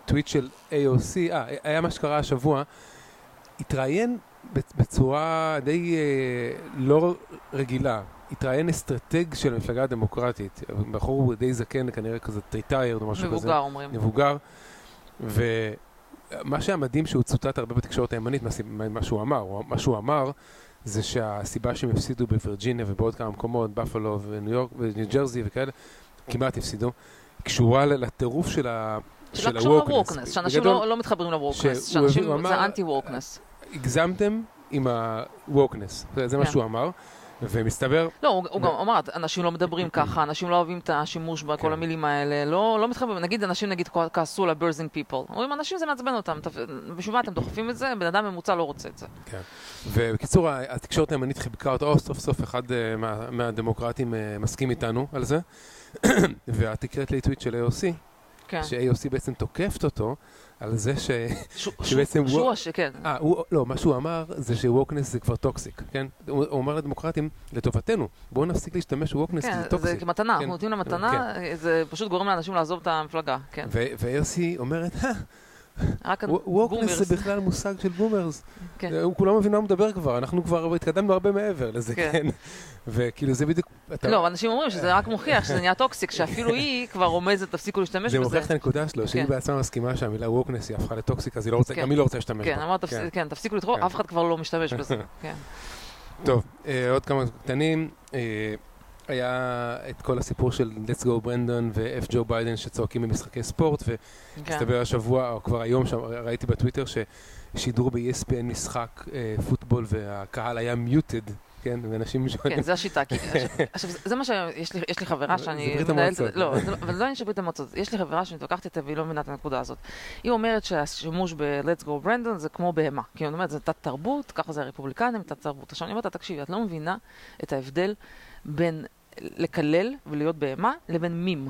טוויט של AOC, אה, היה מה שקרה השבוע, התראיין בצ- בצורה די אה, לא רגילה, התראיין אסטרטג של המפלגה הדמוקרטית, בחור די זקן, כנראה כזה retired או משהו כזה. מבוגר, אומרים. מבוגר, ומה שהיה מדהים שהוא צוטט הרבה בתקשורת הימנית, מה שהוא אמר, הוא- מה שהוא אמר זה שהסיבה שהם הפסידו בווירג'יניה ובעוד כמה מקומות, בפלו וניו יורק וניו ג'רזי וכאלה, כמעט הפסידו, קשורה לטירוף של ה... שלא קשור ל-wokeness, שאנשים לא לא מתחברים ל-wokeness, שהוא- שאנשים, אמר- זה אנטי-wokeness. הגזמתם עם ה-wokeness, זה זה מה כן. שהוא אמר, ומסתבר, לא, הוא גם אמר, אנשים לא מדברים ככה, אנשים לא אוהבים את השימוש בכל כן. המילים האלה, לא לא מתחברים, נגיד אנשים נגיד כעסו על ה-bursing people, אומרים אנשים זה מעצבן אותם, בשביל מה אתם דוחפים את זה, בן אדם ממוצע לא רוצה את זה. כן. ובקיצור, התקשורת הימנית חיבקה אותו, או סוף סוף אחד אה, מה- מהדמוקרטים אה, מסכים איתנו על זה, ואת הקראת לי טוויט של AOC, כן. ש-AOC בעצם תוקפת אותו על זה ש... שהוא- שבעצם שהוא הוא- הש- כן. אה, הוא, לא, מה שהוא אמר זה ש wokeness זה כבר toxic, כן? הוא, הוא אמר לדמוקרטים, לטובתנו, בואו נפסיק להשתמש ב wokeness כן, זה זה. כמתנה, כן. אנחנו נותנים לה מתנה, זה פשוט גורם לאנשים לעזוב את המפלגה, כן. ו-AOC אומרת, "אה, רק wokeness, boomers. זה בכלל מושג של boomers. כן. הוא כולם מבין מה הוא מדבר כבר, אנחנו כבר התקדמנו הרבה מעבר לזה, כן. כן? וכאילו זה בדיוק... אתה- לא, אנשים אומרים שזה רק מוכיח שזה נהיה toxic, שאפילו היא כבר רומזת, תפסיקו להשתמש זה בזה. מוכיח את הנקודה שלו, שהיא כן. בעצמה מסכימה שהמילה wokeness היא הפכה ל toxic, אז לא רוצה, כן. גם היא לא רוצה להשתמש כן, בה. כן, תפסיקו כן. אף אחד כבר לא משתמש בזה. כן. טוב, אה, עוד כמה קטנים. היה את כל הסיפור של Let's Go Brandon ו-F Joe Biden שצועקים במשחקי ספורט, כן. והסתבר השבוע, או כבר היום, שם, ראיתי בטוויטר ששידרו ב-ESPN משחק אה, פוטבול והקהל היה muted, כן? ואנשים כן, זה השיטה. כי- עכשיו, זה מה שיש לי, יש לי חברה זה שאני ברית מנהלת, המועצות. לא, זה לא- אבל זה לא עניין של ברית המועצות, יש לי חברה שמתווכחת איתה והיא לא מבינה את הנקודה הזאת. היא אומרת שהשימוש ב-Let's Go Brandon זה כמו בהמה. כי היא אומרת, זה תת תרבות, ככה זה הרפובליקנים, תת תרבות. עכשיו אני אומרת לה, תקשיבי, את לא מבינה את ההבדל בין לקלל ולהיות בהמה לבין מים.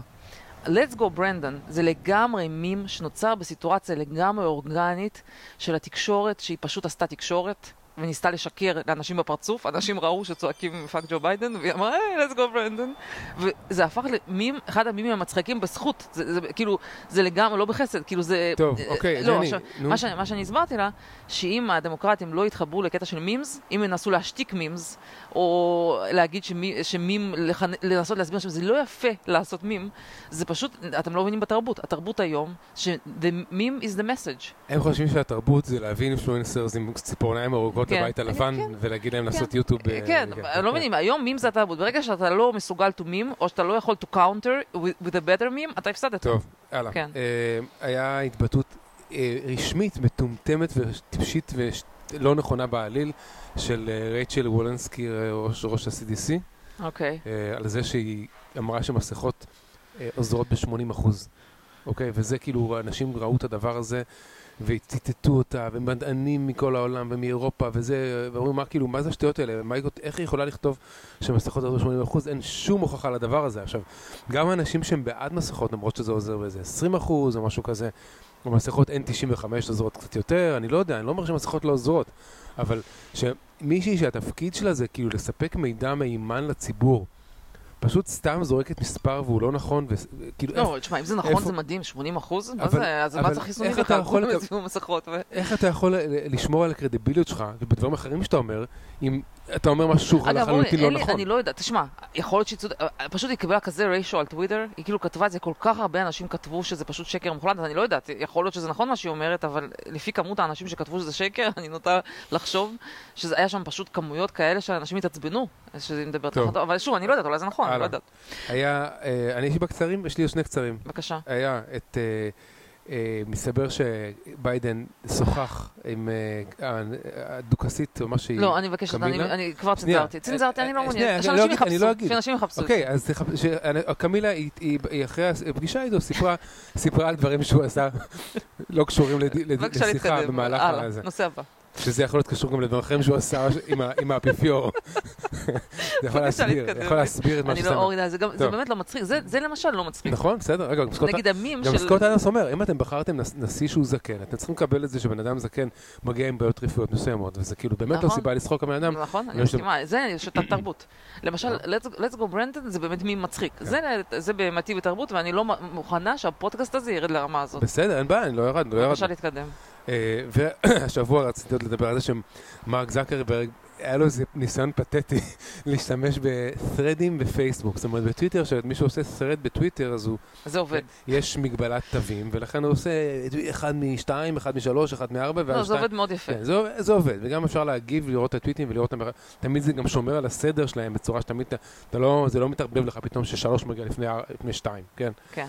Let's go ברנדון זה לגמרי מים שנוצר בסיטואציה לגמרי אורגנית של התקשורת שהיא פשוט עשתה תקשורת וניסתה לשקר לאנשים בפרצוף, אנשים ראו שצועקים fuck Joe Biden והיא אמרה היי, let's go Brandon וזה הפך למים, אחד המימים המצחיקים בזכות, זה, זה כאילו, זה לגמרי לא בחסד, כאילו זה... טוב, אה, אוקיי, לא, דני, עכשיו, נו. מה, שאני, מה שאני הסברתי לה, שאם הדמוקרטים לא יתחברו לקטע של memes, אם ינסו להשתיק memes, או להגיד שמי, שמים, לכנ... לנסות להסביר שזה לא יפה לעשות memes, זה פשוט, אתם לא מבינים בתרבות. התרבות היום, ש-the meme is the message. הם חושבים שהתרבות זה להביא אינפלואנסרס עם ציפורניים ארוכות כן. לבית הלבן, כן. ולהגיד להם כן. לעשות יוטיוב. אה, כן, לא מבינים, היום מים זה התרבות. ברגע שאתה לא מסוגל to meme, או שאתה לא יכול to counter with, a better meme, אתה הפסדת. טוב, הלאה. כן. אה, היה התבטאות אה, רשמית, מטומטמת וטיפשית ולא נכונה בעליל של רייצ'ל וולנסקי, ראש ראש ה-CDC, אוקיי. אה, על זה שהיא אמרה שמסכות אה, עוזרות ב-80 אחוז. אוקיי? וזה כאילו, אנשים ראו את הדבר הזה. וציטטו אותה, ומדענים מכל העולם ומאירופה וזה, ואומרים מה כאילו, מה זה השטויות האלה? מה, איך היא יכולה לכתוב שמסכות עוזרות ב-80%? אין שום הוכחה לדבר הזה. עכשיו, גם אנשים שהם בעד מסכות, למרות שזה עוזר באיזה 20% או משהו כזה, או מסכות N95 עוזרות קצת יותר, אני לא יודע, אני לא אומר שמסכות לא עוזרות, אבל שמישהי שהתפקיד שלה זה כאילו לספק מידע מהימן לציבור, פשוט סתם זורקת מספר והוא לא נכון, וכאילו, לא, תשמע, אם זה נכון, זה מדהים, 80 אחוז? מה זה, אז מה צריך חיסונים איך אתה בכלל? כולם לקב- יצאו מסכות. ו- איך אתה יכול לשמור על הקרדיביליות שלך, ובדברים אחרים שאתה אומר, אם אתה אומר משהו שהוא לחלוטין לא נכון. אני לא יודעת, תשמע, יכול להיות שהיא צודקת, פשוט היא קיבלה כזה ריישו על טוויטר, היא כאילו כתבה את זה, כל כך הרבה אנשים כתבו שזה פשוט שקר מוחלט, אז אני לא יודעת, יכול להיות שזה נכון מה שהיא אומרת, אבל לפי כמות האנשים שכתבו שזה שקר, אני נוטה לחשוב שזה היה שם פשוט כמויות כאלה שאנשים התעצבנו, שזה מדבר. תחת, אבל שוב, אני לא יודעת, אולי זה נכון, אני לא. יודעת. היה, אה, אני יש לי בקצרים, יש לי שני קצרים. בבקשה. היה את, אה, אה, מסתבר שביידן שוחח עם אה, ה- הדוכסית, או מה שהיא. לא, אני מבקשת, אני? אני כבר. צנזרתי, צנזרתי, אני לא אה, מעוניינת, אני לא שאנשים אני לא יחפשו. שאנשים יחפשו. אוקיי. אז קמילה, היא- אחרי הפגישה איתו, סיפרה על דברים שהוא עשה, לא קשורים לד- לד- בבקשה לשיחה להתקדם, במהלך הלאה, הזה. נושא הבא. שזה יכול להיות קשור גם אחרים שהוא עשה עם האפיפיור. זה יכול להסביר, להתקדם. יכול להסביר את מה אני שעושה. לא אורידה, זה זה. באמת לא מצחיק, זה זה למשל לא מצחיק. נכון, בסדר. רגע, גם סקוט- נגיד המים גם של... סקוט אדמס אומר, אם אתם בחרתם נשיא שהוא זקן, אתם צריכים לקבל את זה שבן אדם זקן מגיע עם בעיות רפואיות מסוימות, וזה כאילו באמת לא נכון. סיבה לצחוק על בן אדם. נכון, אני מסכימה, זה שיטת תרבות. למשל, אה. Let's- Go Brandon זה באמת מים מצחיק. כן. זה- זה במטיב בתרבות, ואני לא מוכנה שהפודקאסט הזה ירד לרמה הזאת. בסדר, אין בעיה, אני לא ירד, לא ירד. בבקשה להתקדם. אה, והשבוע רציתי עוד לדבר על זה שמרק זקרברג, היה לו איזה ניסיון פתטי להשתמש בת'רדים בפייסבוק. זאת אומרת, בטוויטר, כשמישהו עושה thread בטוויטר, אז הוא, זה עובד. יש מגבלת תווים, ולכן הוא עושה אחד משתיים, אחד משלוש, אחד מארבע, לא, ואז זה שתיים. עובד מאוד יפה. כן, זה, זה עובד, וגם אפשר להגיב, לראות את הטוויטים ולראות תמיד זה גם שומר על הסדר שלהם בצורה שתמיד, אתה- לא, זה לא מתערבב לך פתאום ששלוש מגיע לפני, לפני שתיים, כן? כן.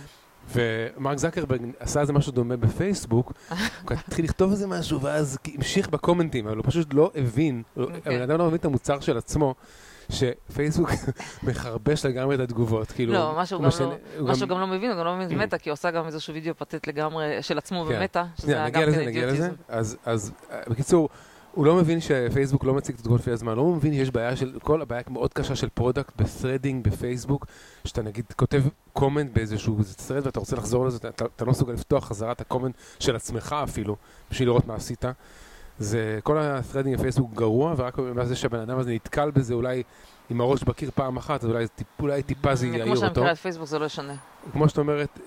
ומרק זקרברג עשה איזה משהו דומה בפייסבוק, הוא התחיל לכתוב איזה משהו, ואז המשיך בקומנטים, אבל הוא פשוט לא הבין, הוא- כן. הבן אדם לא מבין את המוצר של עצמו, שפייסבוק מחרבש לגמרי את התגובות, כאילו... לא, משהו הוא גם משנה- לא- מה שהוא גם- גם לא מבין, הוא גם לא מבין מטה, כי הוא עושה גם איזשהו וידאו פתט לגמרי של עצמו כן. ומטה, שזה נגיע גם לזה, כן נגיע לזה. אידיוטיזם. אז, אז אה, בקיצור, הוא לא מבין שפייסבוק לא מציג את התגובות לפי הזמן, לא מבין שיש בעיה של, כל הבעיה מאוד קשה של product ב threading בפייסבוק, שאתה נגיד כותב comment באיזשהו thread ואתה רוצה לחזור לזה, אתה, אתה לא מסוגל לפתוח חזרה את ה comment של עצמך אפילו, בשביל לראות מה עשית. זה, כל ה-threading בפייסבוק גרוע, ורק בגלל זה שהבן אדם הזה נתקל בזה אולי עם הראש בקיר פעם אחת, אז אולי, טיפ, אולי טיפה זה יעיר כמו אותו. שהמקרה על פייסבוק זה לא ישנה. כמו שאת אומרת,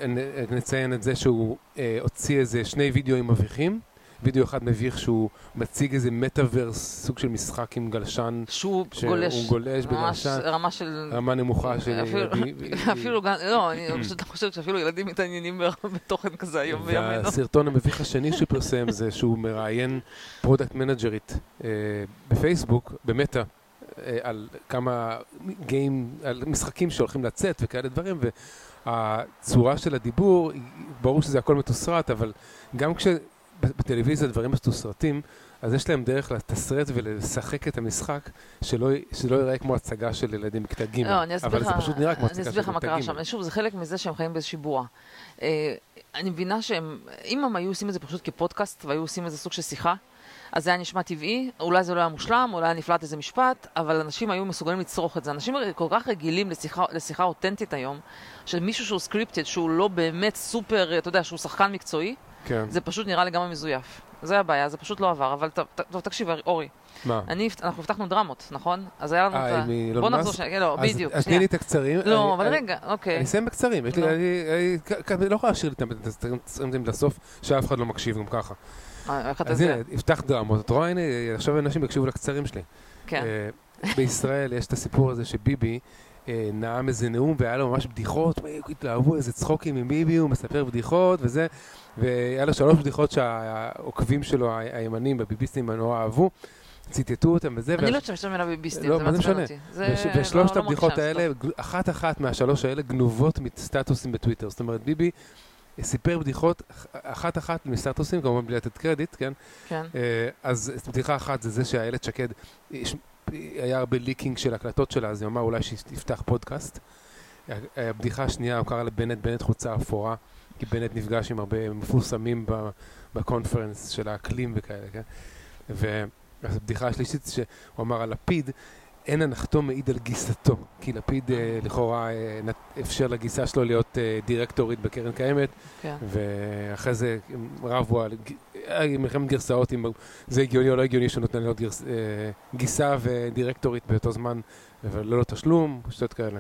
נציין את זה שהוא אה, הוציא איזה שני וידאוים מביכים. וידאו אחד מביך שהוא מציג איזה מטאוורס, סוג של משחק עם גלשן, שהוא שהוא גולש. גולש ממש בגלשן, רמה של... רמה נמוכה של... אפילו- ילדים. אפילו גם, לא, אני פשוט לא חושבת שאפילו ילדים מתעניינים בתוכן כזה היום בימינו. והסרטון המביך השני שהוא פרסם זה שהוא מראיין product מנג'רית אה, בפייסבוק, במטא, אה, על כמה גיים, על משחקים שהולכים לצאת וכאלה דברים, והצורה של הדיבור, ברור שזה הכל מתוסרט, אבל גם כשבטלוויזיה דברים מתוסרטים, אז יש להם דרך לתסרט ולשחק את המשחק, שלא, שלא ייראה כמו הצגה של ילדים בכיתה ג', לא, אני אבל לך, זה פשוט נראה כמו אני הצגה של אסביר לך מה קרה ג'. שם. שוב, זה חלק מזה שהם חיים באיזושהי בועה. אה, אני מבינה שהם, אם הם היו עושים את זה פשוט כפודקאסט, והיו עושים איזה סוג של שיחה, אז זה היה נשמע טבעי, אולי זה לא היה מושלם, אולי היה נפלט איזה משפט, אבל אנשים היו מסוגלים לצרוך את זה. אנשים כל כך רגילים לשיחה, לשיחה אותנטית היום, של מישהו שהוא סקריפטד, שהוא לא באמת סופר, אתה יודע, שהוא שחקן מקצועי, כן, זה פשוט נראה לגמרי מזויף. זה הבעיה, זה פשוט לא עבר. אבל טוב, תקשיב, אורי, מה? אני, אנחנו הבטחנו דרמות, נכון? אז היה לנו את אה, ה... עם אילון בוא נחזור? שנייה, לא, בדיוק, אז תני. לי את הקצרים. לא, אבל רגע, אוקיי. אני אסיים בקצרים, יש לי, לא. אני, לא יכול להשאיר את זה לסוף, שאף אחד לא מקשיב גם ככה. אה, אז? הנה, יפתח דרמות, את רואה, הנה, עכשיו אנשים יקשיבו לקצרים שלי. כן. אה, בישראל יש את הסיפור הזה שביבי נאם איזה נאום והיה לו ממש בדיחות, התלהבו איזה צחוקים עם ביבי, הוא מספר בדיחות וזה, והיה לו שלוש בדיחות שהעוקבים שלו, הימנים, הביביסטים, נורא אהבו, ציטטו אותם וזה. אני לא חושבת שאתה ביביסטים, לא, זה מה זה מעצבן? אותי. לא- ושלושת לא הבדיחות האלה, אחת-אחת מהשלוש האלה גנובות מסטטוסים בטוויטר. זאת אומרת, ביבי סיפר בדיחות אחת-אחת מסטטוסים, כמובן בלי לתת קרדיט, כן? כן. אה, אז בדיחה אחת זה זה שאיילת שקד, יש- היה הרבה ליקינג של הקלטות שלה, אז היא אמרה אולי שיפתח פודקאסט. הבדיחה השנייה, הוא קרא לבנט, בנט חוצה אפורה, כי בנט נפגש עם הרבה מפורסמים בקונפרנס של האקלים וכאלה, כן? ואז הבדיחה השלישית, שהוא אמר על לפיד, אין הנחתו מעיד על גיסתו, כי לפיד אה, לכאורה אה, אפשר לגיסה שלו להיות אה, דירקטורית בקרן קיימת, כן. ואחרי זה הם רבו על היה מלחמת גרסאות אם זה הגיוני או לא הגיוני שנותן להיות גרס, אה, גיסה ודירקטורית באותו זמן, וללא תשלום, שטויות כאלה.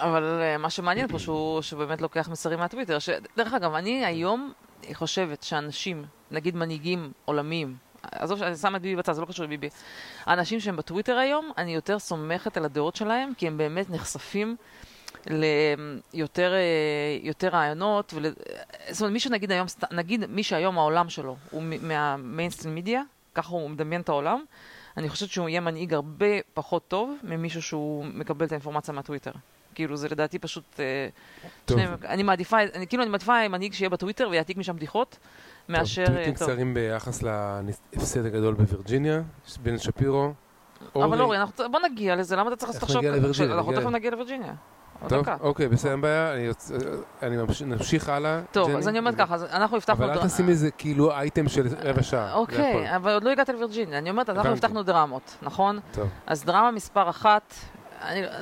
אבל אה, מה שמעניין פה שהוא שהוא באמת לוקח מסרים מהטוויטר. ש- דרך אגב, אני היום חושבת שאנשים, נגיד מנהיגים עולמיים, עזוב שאני שמה את ביבי בצד, זה לא קשור לביבי. האנשים שהם בטוויטר היום, אני יותר סומכת על הדעות שלהם, כי הם באמת נחשפים ליותר אה, יותר רעיונות. ול... זאת אומרת, מי שנגיד היום, נגיד מי שהיום העולם שלו הוא מהמיינסטרים מידיה, ככה הוא מדמיין את העולם, אני חושבת שהוא יהיה מנהיג הרבה פחות טוב ממישהו שהוא מקבל את האינפורמציה מהטוויטר. כאילו, זה לדעתי פשוט... אה, טוב. שני, אני מעדיפה, אני, כאילו, אני מעדיפה מנהיג שיהיה בטוויטר ויעתיק משם בדיחות, מאשר... טוב, אה, טוויטים טוב. קצרים ביחס להפסד הגדול בווירג'יניה, בן שפירו. אבל אורי, בוא נגיע לזה, למה אתה צריך? נגיע לווירג'יניה? אנחנו תכף נגיע לווירג'יניה. טוב. אוקיי, בסדר, אין בעיה, אני נמשיך הלאה. טוב. אז אני אומרת ככה, אנחנו הבטחנו... אבל אל תשימי איזה כאילו אייטם של רבע שעה. אוקיי. אבל עוד לא הגעת לווירג'יניה. אני אומרת, אנחנו. הבטחנו דרמות, נכון? טוב. אז דרמה מספר אחת,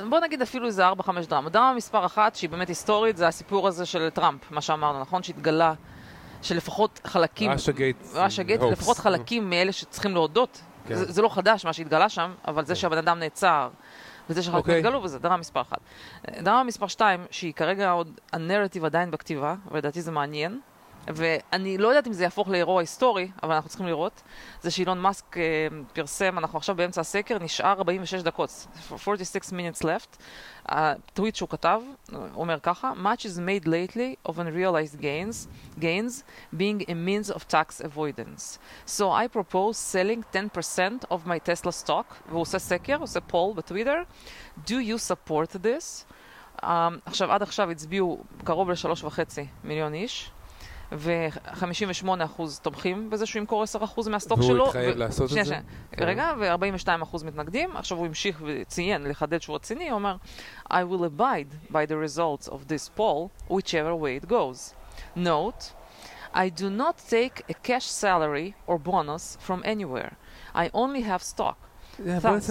בוא נגיד אפילו איזה ארבע, חמש דרמות. דרמה מספר אחת, שהיא באמת היסטורית, זה הסיפור הזה של טראמפ, מה שאמרנו, נכון? שהתגלה שלפחות חלקים... ראשה גייט. ראשה גייט, הופס. לפחות חלקים מאלה שצריכים להודות. כן. זה, זה לא חדש מה שהתגלה שם, אבל זה כן. שהבן אדם נעצר, וזה שחלקים אוקיי. התגלו, וזה דרמה מספר אחת. דרמה מספר שתיים, שהיא כרגע עוד, הנרטיב עדיין בכתיבה, ולדעתי זה מעניין, ואני לא יודעת אם זה יהפוך לאירוע היסטורי, אבל אנחנו צריכים לראות, זה שאילון מאסק אה, פרסם, אנחנו עכשיו באמצע הסקר, נשאר 46 דקות, 46 minutes left. הטוויט שהוא כתב, הוא אומר ככה, much is made lately of unrealized gains, gains being a means of tax avoidance. So I propose selling 10% of my Tesla stock, והוא עושה סקר, עושה פול בטוויטר, do you support this? Um, עכשיו, עד עכשיו הצביעו קרוב לשלוש וחצי מיליון איש. ו-58% תומכים בזה שהוא ימכור 10% מהסטוק והוא שלו. התחייב ו- לעשות את שנייה, זה? שנייה. כן. רגע, ו-42% מתנגדים. עכשיו הוא המשיך וציין, לחדד שהוא רציני, הוא אומר, I will abide by the results of this poll, whichever way it goes. Note, I do not take a cash salary or bonus from anywhere. I only have stock.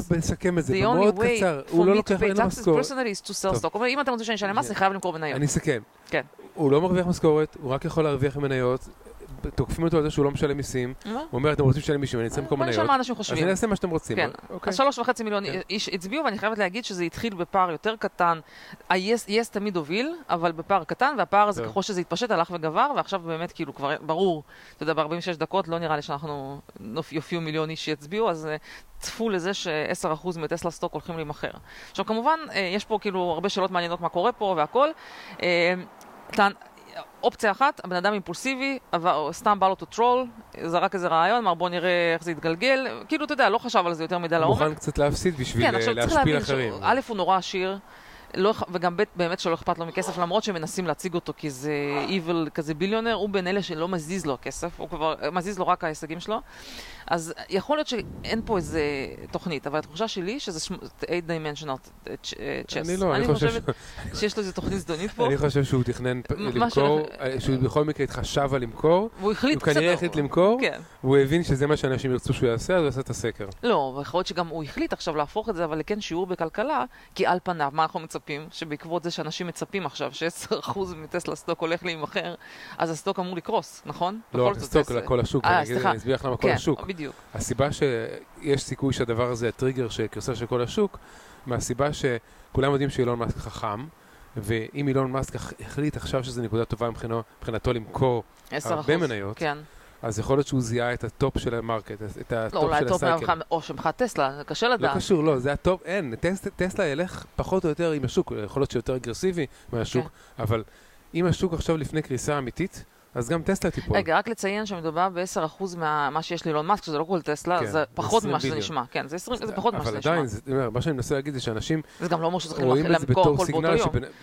בוא נסכם את זה, The only מאוד way קצר. for הוא לא me to לוקח, pay taxes משכורת. personally is to sell טוב. stock. הוא אומר, אם אתם רוצים שאני אשלם מס, אני חייב למכור מניות. אני אסכם. כן. הוא לא מרוויח משכורת, הוא רק יכול להרוויח מניות. תוקפים אותו על זה שהוא לא משלם מיסים. הוא אומר, אתם רוצים לשלם מיסים, אני אצא למכור בוא מניות. אז. אני אעשה מה שאתם רוצים. כן, אוקיי. אז שלוש וחצי מיליון כן. איש הצביעו, ואני חייבת להגיד שזה התחיל בפער יותר קטן. ה-yes yes תמיד הוביל, אבל בפער קטן, והפער הזה, טוב. ככל שזה התפשט, הלך וגבר, ועכשיו באמת, כאילו, כבר ברור, אתה יודע, ב-46 דקות לא נראה לי שאנחנו יופיעו מיליון איש שיצביעו, אז אה, צפו לזה ש-10% מטסלה סטוק הולכים להימכר. עכשיו, כמובן, אה, יש פה כאילו הרבה שאלות מעניינות מה קורה פה והכל. טען- אופציה אחת, הבן אדם אימפולסיבי, אבל סתם בא לו to טרול, זרק איזה רעיון, אמר בוא נראה איך זה יתגלגל, כאילו, אתה יודע, לא חשב על זה יותר מדי לעומק. מוכן קצת להפסיד בשביל כן, אה, עכשיו צריך להשפיל להבין, אחרים. א', הוא נורא עשיר, לא, וגם ב', באמת שלא אכפת לו מכסף, למרות שמנסים להציג אותו כאיזה evil, כזה ביליונר, הוא בין אלה שלא מזיז לו הכסף, הוא כבר, מזיז לו רק ההישגים שלו. אז יכול להיות שאין פה איזה תוכנית, אבל התחושה שלי שזה 8-dimensional chess. אני לא, אני חושב חושבת שיש לו איזה תוכנית זדונית פה, אני חושב שהוא תכנן למכור, אה, שהוא בכל מקרה התחשב על למכור, והוא החליט הוא כנראה החליט למכור, כן. והוא הבין שזה מה שאנשים ירצו שהוא יעשה, אז הוא עשה את הסקר. לא, ויכול להיות שגם הוא החליט עכשיו להפוך את זה, אבל לכן שיעור בכלכלה, כי על פניו, מה אנחנו מצפים? שבעקבות זה שאנשים מצפים עכשיו ש-10% מטסלה stock הולך להימכר, אז ה stock אמור לקרוס, נכון? לא ה stock, אלא כל השוק, אה, סליחה. אני אסביר לך למה כל כן, השוק. בדיוק. הסיבה שיש סיכוי שהדבר הזה הטריגר של קריסה של כל השוק, מהסיבה שכולם יודעים שאילון מאסק חכם, ואם אילון מאסק הח- החליט עכשיו שזו נקודה טובה מבחינתו למכור, 10%. הרבה מניות, כן. אז יכול להיות שהוא זיהה את ה top של ה market, את לא, ה top אולי של טוב ה cycle. מהבחן, או שמבחינת טסלה, זה קשה לא לדעת. קשור, לא, זה ה top, אין, טס, טסלה ילך פחות או יותר עם השוק, יכול להיות שיותר אגרסיבי מהשוק, כן. אבל אם השוק עכשיו לפני קריסה אמיתית, אז גם טסלה תיפול. רגע, רק לציין שמדובר ב-10% מה שיש לאילון מאסק, שזה לא כל טסלה, כן, זה זה פחות 20 ממה שזה. נשמע. כן, זה 20, זה פחות ממה אבל שזה נשמע. עדיין, אני אומר, מה שאני מנסה להגיד זה שאנשים זה גם לא אומר שצריכים רואים את זה למכור הכל באותו signal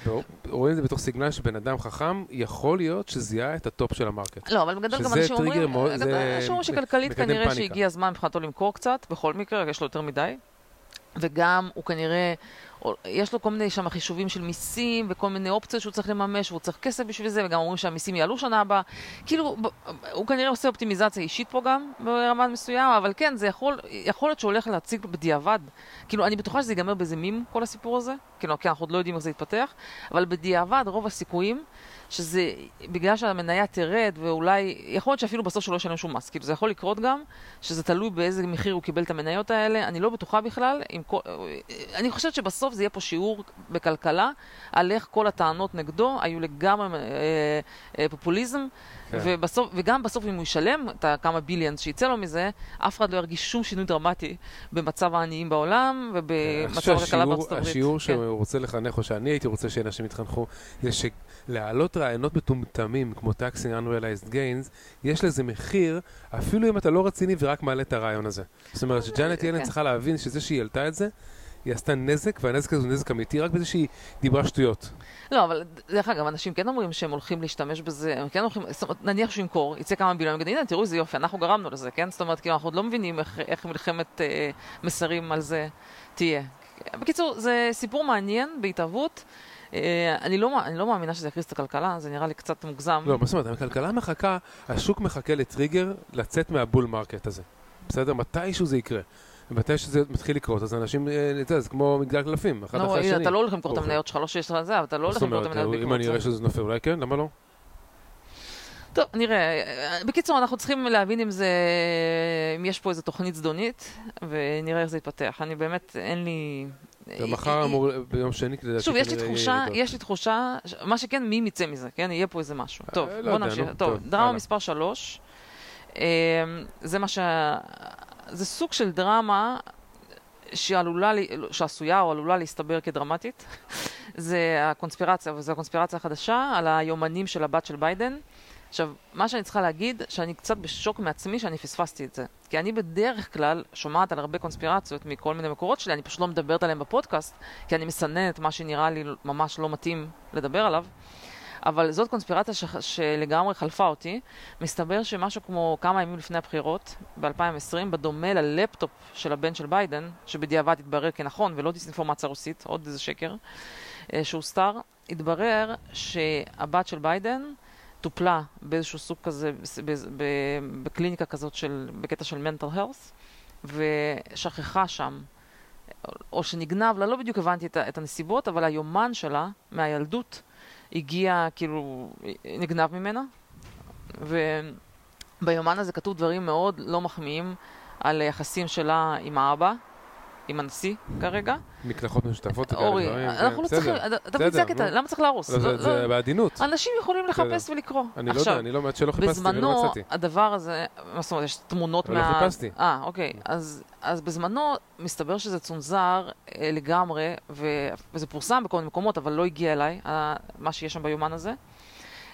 יום. רואים את זה בתור signal שבן אדם חכם, יכול להיות שזיהה את ה top של ה market. לא, אבל בגדול גם אנשים אומרים, אנשים אומרים שכלכלית כנראה. שהגיע הזמן מבחינתו למכור קצת, בכל מקרה, יש לו יותר מדי. וגם הוא כנראה, יש לו כל מיני שם חישובים של מיסים וכל מיני אופציות שהוא צריך לממש, והוא צריך כסף בשביל זה, וגם אומרים שהמיסים יעלו שנה הבאה. כאילו, הוא כנראה עושה אופטימיזציה אישית פה גם, ברמה מסוים, אבל כן, זה יכול, יכול להיות שהוא הולך להציג בדיעבד. כאילו, אני בטוחה שזה ייגמר באיזה מים, כל הסיפור הזה. כאילו, כי אנחנו עוד לא יודעים איך זה יתפתח, אבל בדיעבד, רוב הסיכויים שזה בגלל שהמניה תרד, ואולי, יכול להיות שאפילו בסוף שהוא לא ישלם שום מס. כאילו, זה יכול לקרות גם, שזה תלוי באיזה מחיר הוא קיבל את המניות האלה. אני לא בטוחה בכלל. כל, אני חושבת שבסוף בסוף זה יהיה פה שיעור בכלכלה, על איך כל הטענות נגדו היו לגמרי אה, אה, פופוליזם, כן. ובסוף, וגם בסוף אם הוא ישלם את הכמה ביליאנס שיצא לו מזה, אף אחד לא ירגיש שום שינוי דרמטי במצב העניים בעולם ובמצב חושב הכלכלה בארצות הברית. השיעור כן. שהוא רוצה לחנך, או שאני הייתי רוצה שאנשים יתחנכו, זה שלהעלות רעיונות מטומטמים כמו Taxing Unrealized Gains, יש לזה מחיר, אפילו אם אתה לא רציני ורק מעלה את הרעיון הזה. זאת אומרת שג'אנט ילן כן. צריכה להבין שזה שהיא העלתה את זה, היא עשתה נזק, והנזק הזה הוא נזק אמיתי, רק בזה שהיא דיברה שטויות. לא, אבל דרך אגב, אנשים כן אומרים שהם הולכים להשתמש בזה, הם כן הולכים, זאת אומרת, נניח שהוא ימכור, יצא כמה ביליון, יגיד, הנה, תראו איזה יופי, אנחנו גרמנו לזה, כן? זאת אומרת, כאילו, אנחנו עוד לא מבינים איך, איך מלחמת אה, מסרים על זה תהיה. בקיצור, זה סיפור מעניין בהתהוות. אה, אני, לא, אני לא מאמינה שזה יקריס את הכלכלה, זה נראה לי קצת מוגזם. לא, מה זאת אומרת, הכלכלה מחכה, השוק מחכה לטריגר לצאת מה bull market הזה. בסדר? מתישהו זה יקרה. ומתי שזה מתחיל לקרות, אז אנשים, אה, אתה יודע, זה כמו מגדל קלפים, אחד אחרי השני. אתה לא הולך למכור את אוקיי. המניות שלך, לא שיש לך זה, אבל אתה לא הולך למכור את המניות אם בעקבות אני זה. אראה שזה נופל, אולי כן, למה לא? טוב, נראה. בקיצור, אנחנו צריכים להבין אם זה, אם יש פה איזו תוכנית זדונית, ונראה איך זה יתפתח. אני באמת, אין לי... ומחר אמור, ביום שני, לדעתי, שוב, יש לי תחושה. יש לי תחושה, מה שכן, מי יצא מזה, כן? יהיה פה איזה משהו. אה, טוב, לא בוא נמשיך. טוב, דרמה. מספר שלוש. אמ, זה מה ש... זה סוג של דרמה שעלולה, שעשויה או עלולה להסתבר כדרמטית. זה הקונספירציה, וזו הקונספירציה החדשה על היומנים של הבת של ביידן. עכשיו, מה שאני צריכה להגיד, שאני קצת בשוק מעצמי שאני פספסתי את זה. כי אני בדרך כלל שומעת על הרבה קונספירציות מכל מיני מקורות שלי, אני פשוט לא מדברת עליהן בפודקאסט, כי אני מסננת מה שנראה לי ממש לא מתאים לדבר עליו. אבל זאת קונספירציה ש... שלגמרי חלפה אותי. מסתבר שמשהו כמו כמה ימים לפני הבחירות, ב-2020, בדומה ללפטופ של הבן של ביידן, שבדיעבד התברר כנכון ולא דיסאינפורמציה רוסית, עוד איזה שקר, אה, שהוסתר, התברר שהבת של ביידן טופלה באיזשהו סוג כזה, בקליניקה כזאת של, בקטע של mental health, ושכחה שם, או שנגנב לה, לא בדיוק הבנתי את הנסיבות, אבל היומן שלה מהילדות הגיע, כאילו, נגנב ממנה, וביומן הזה כתוב דברים מאוד לא מחמיאים על היחסים שלה עם האבא, עם הנשיא כרגע. מקלחות משותפות וכאלה אורי, דברים, אנחנו כן, לא צריכים. אתה בסדר, הקטע, נו. למה צריך להרוס? לא, לא- זה- זה לא- בעדינות. אנשים יכולים לחפש ולקרוא. אני לא יודע, אני לא, עד שלא חיפשתי, אני לא בזמנו, מצאתי. הדבר הזה, מה זאת אומרת, יש תמונות אבל לא מה... חיפשתי. אה, אוקיי. אז, בזמנו מסתבר שזה צונזר אה, לגמרי, וזה פורסם בכל מיני מקומות, אבל לא הגיע אליי, מה שיש שם ביומן הזה.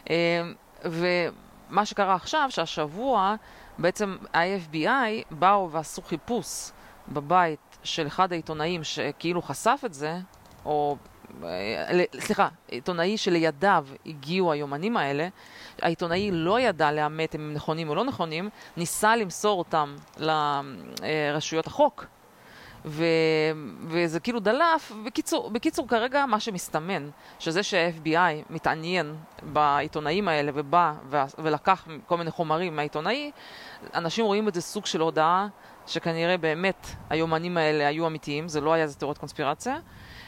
אה, ומה שקרה עכשיו, שהשבוע בעצם ה-FBI באו ועשו חיפוש בבית של אחד העיתונאים שכאילו חשף את זה, או... אה, סליחה, עיתונאי שלידיו הגיעו היומנים האלה, העיתונאי לא ידע לאמת אם הם נכונים או לא נכונים, ניסה למסור אותם לרשויות החוק. ו... וזה כאילו דלף. בקיצור, בקיצור, כרגע מה שמסתמן, שזה שה-FBI מתעניין בעיתונאים האלה ובא. ולקח כל מיני חומרים מהעיתונאי, אנשים רואים את זה סוג של הודעה שכנראה באמת היומנים האלה היו אמיתיים, זה לא היה איזה תיאוריית קונספירציה.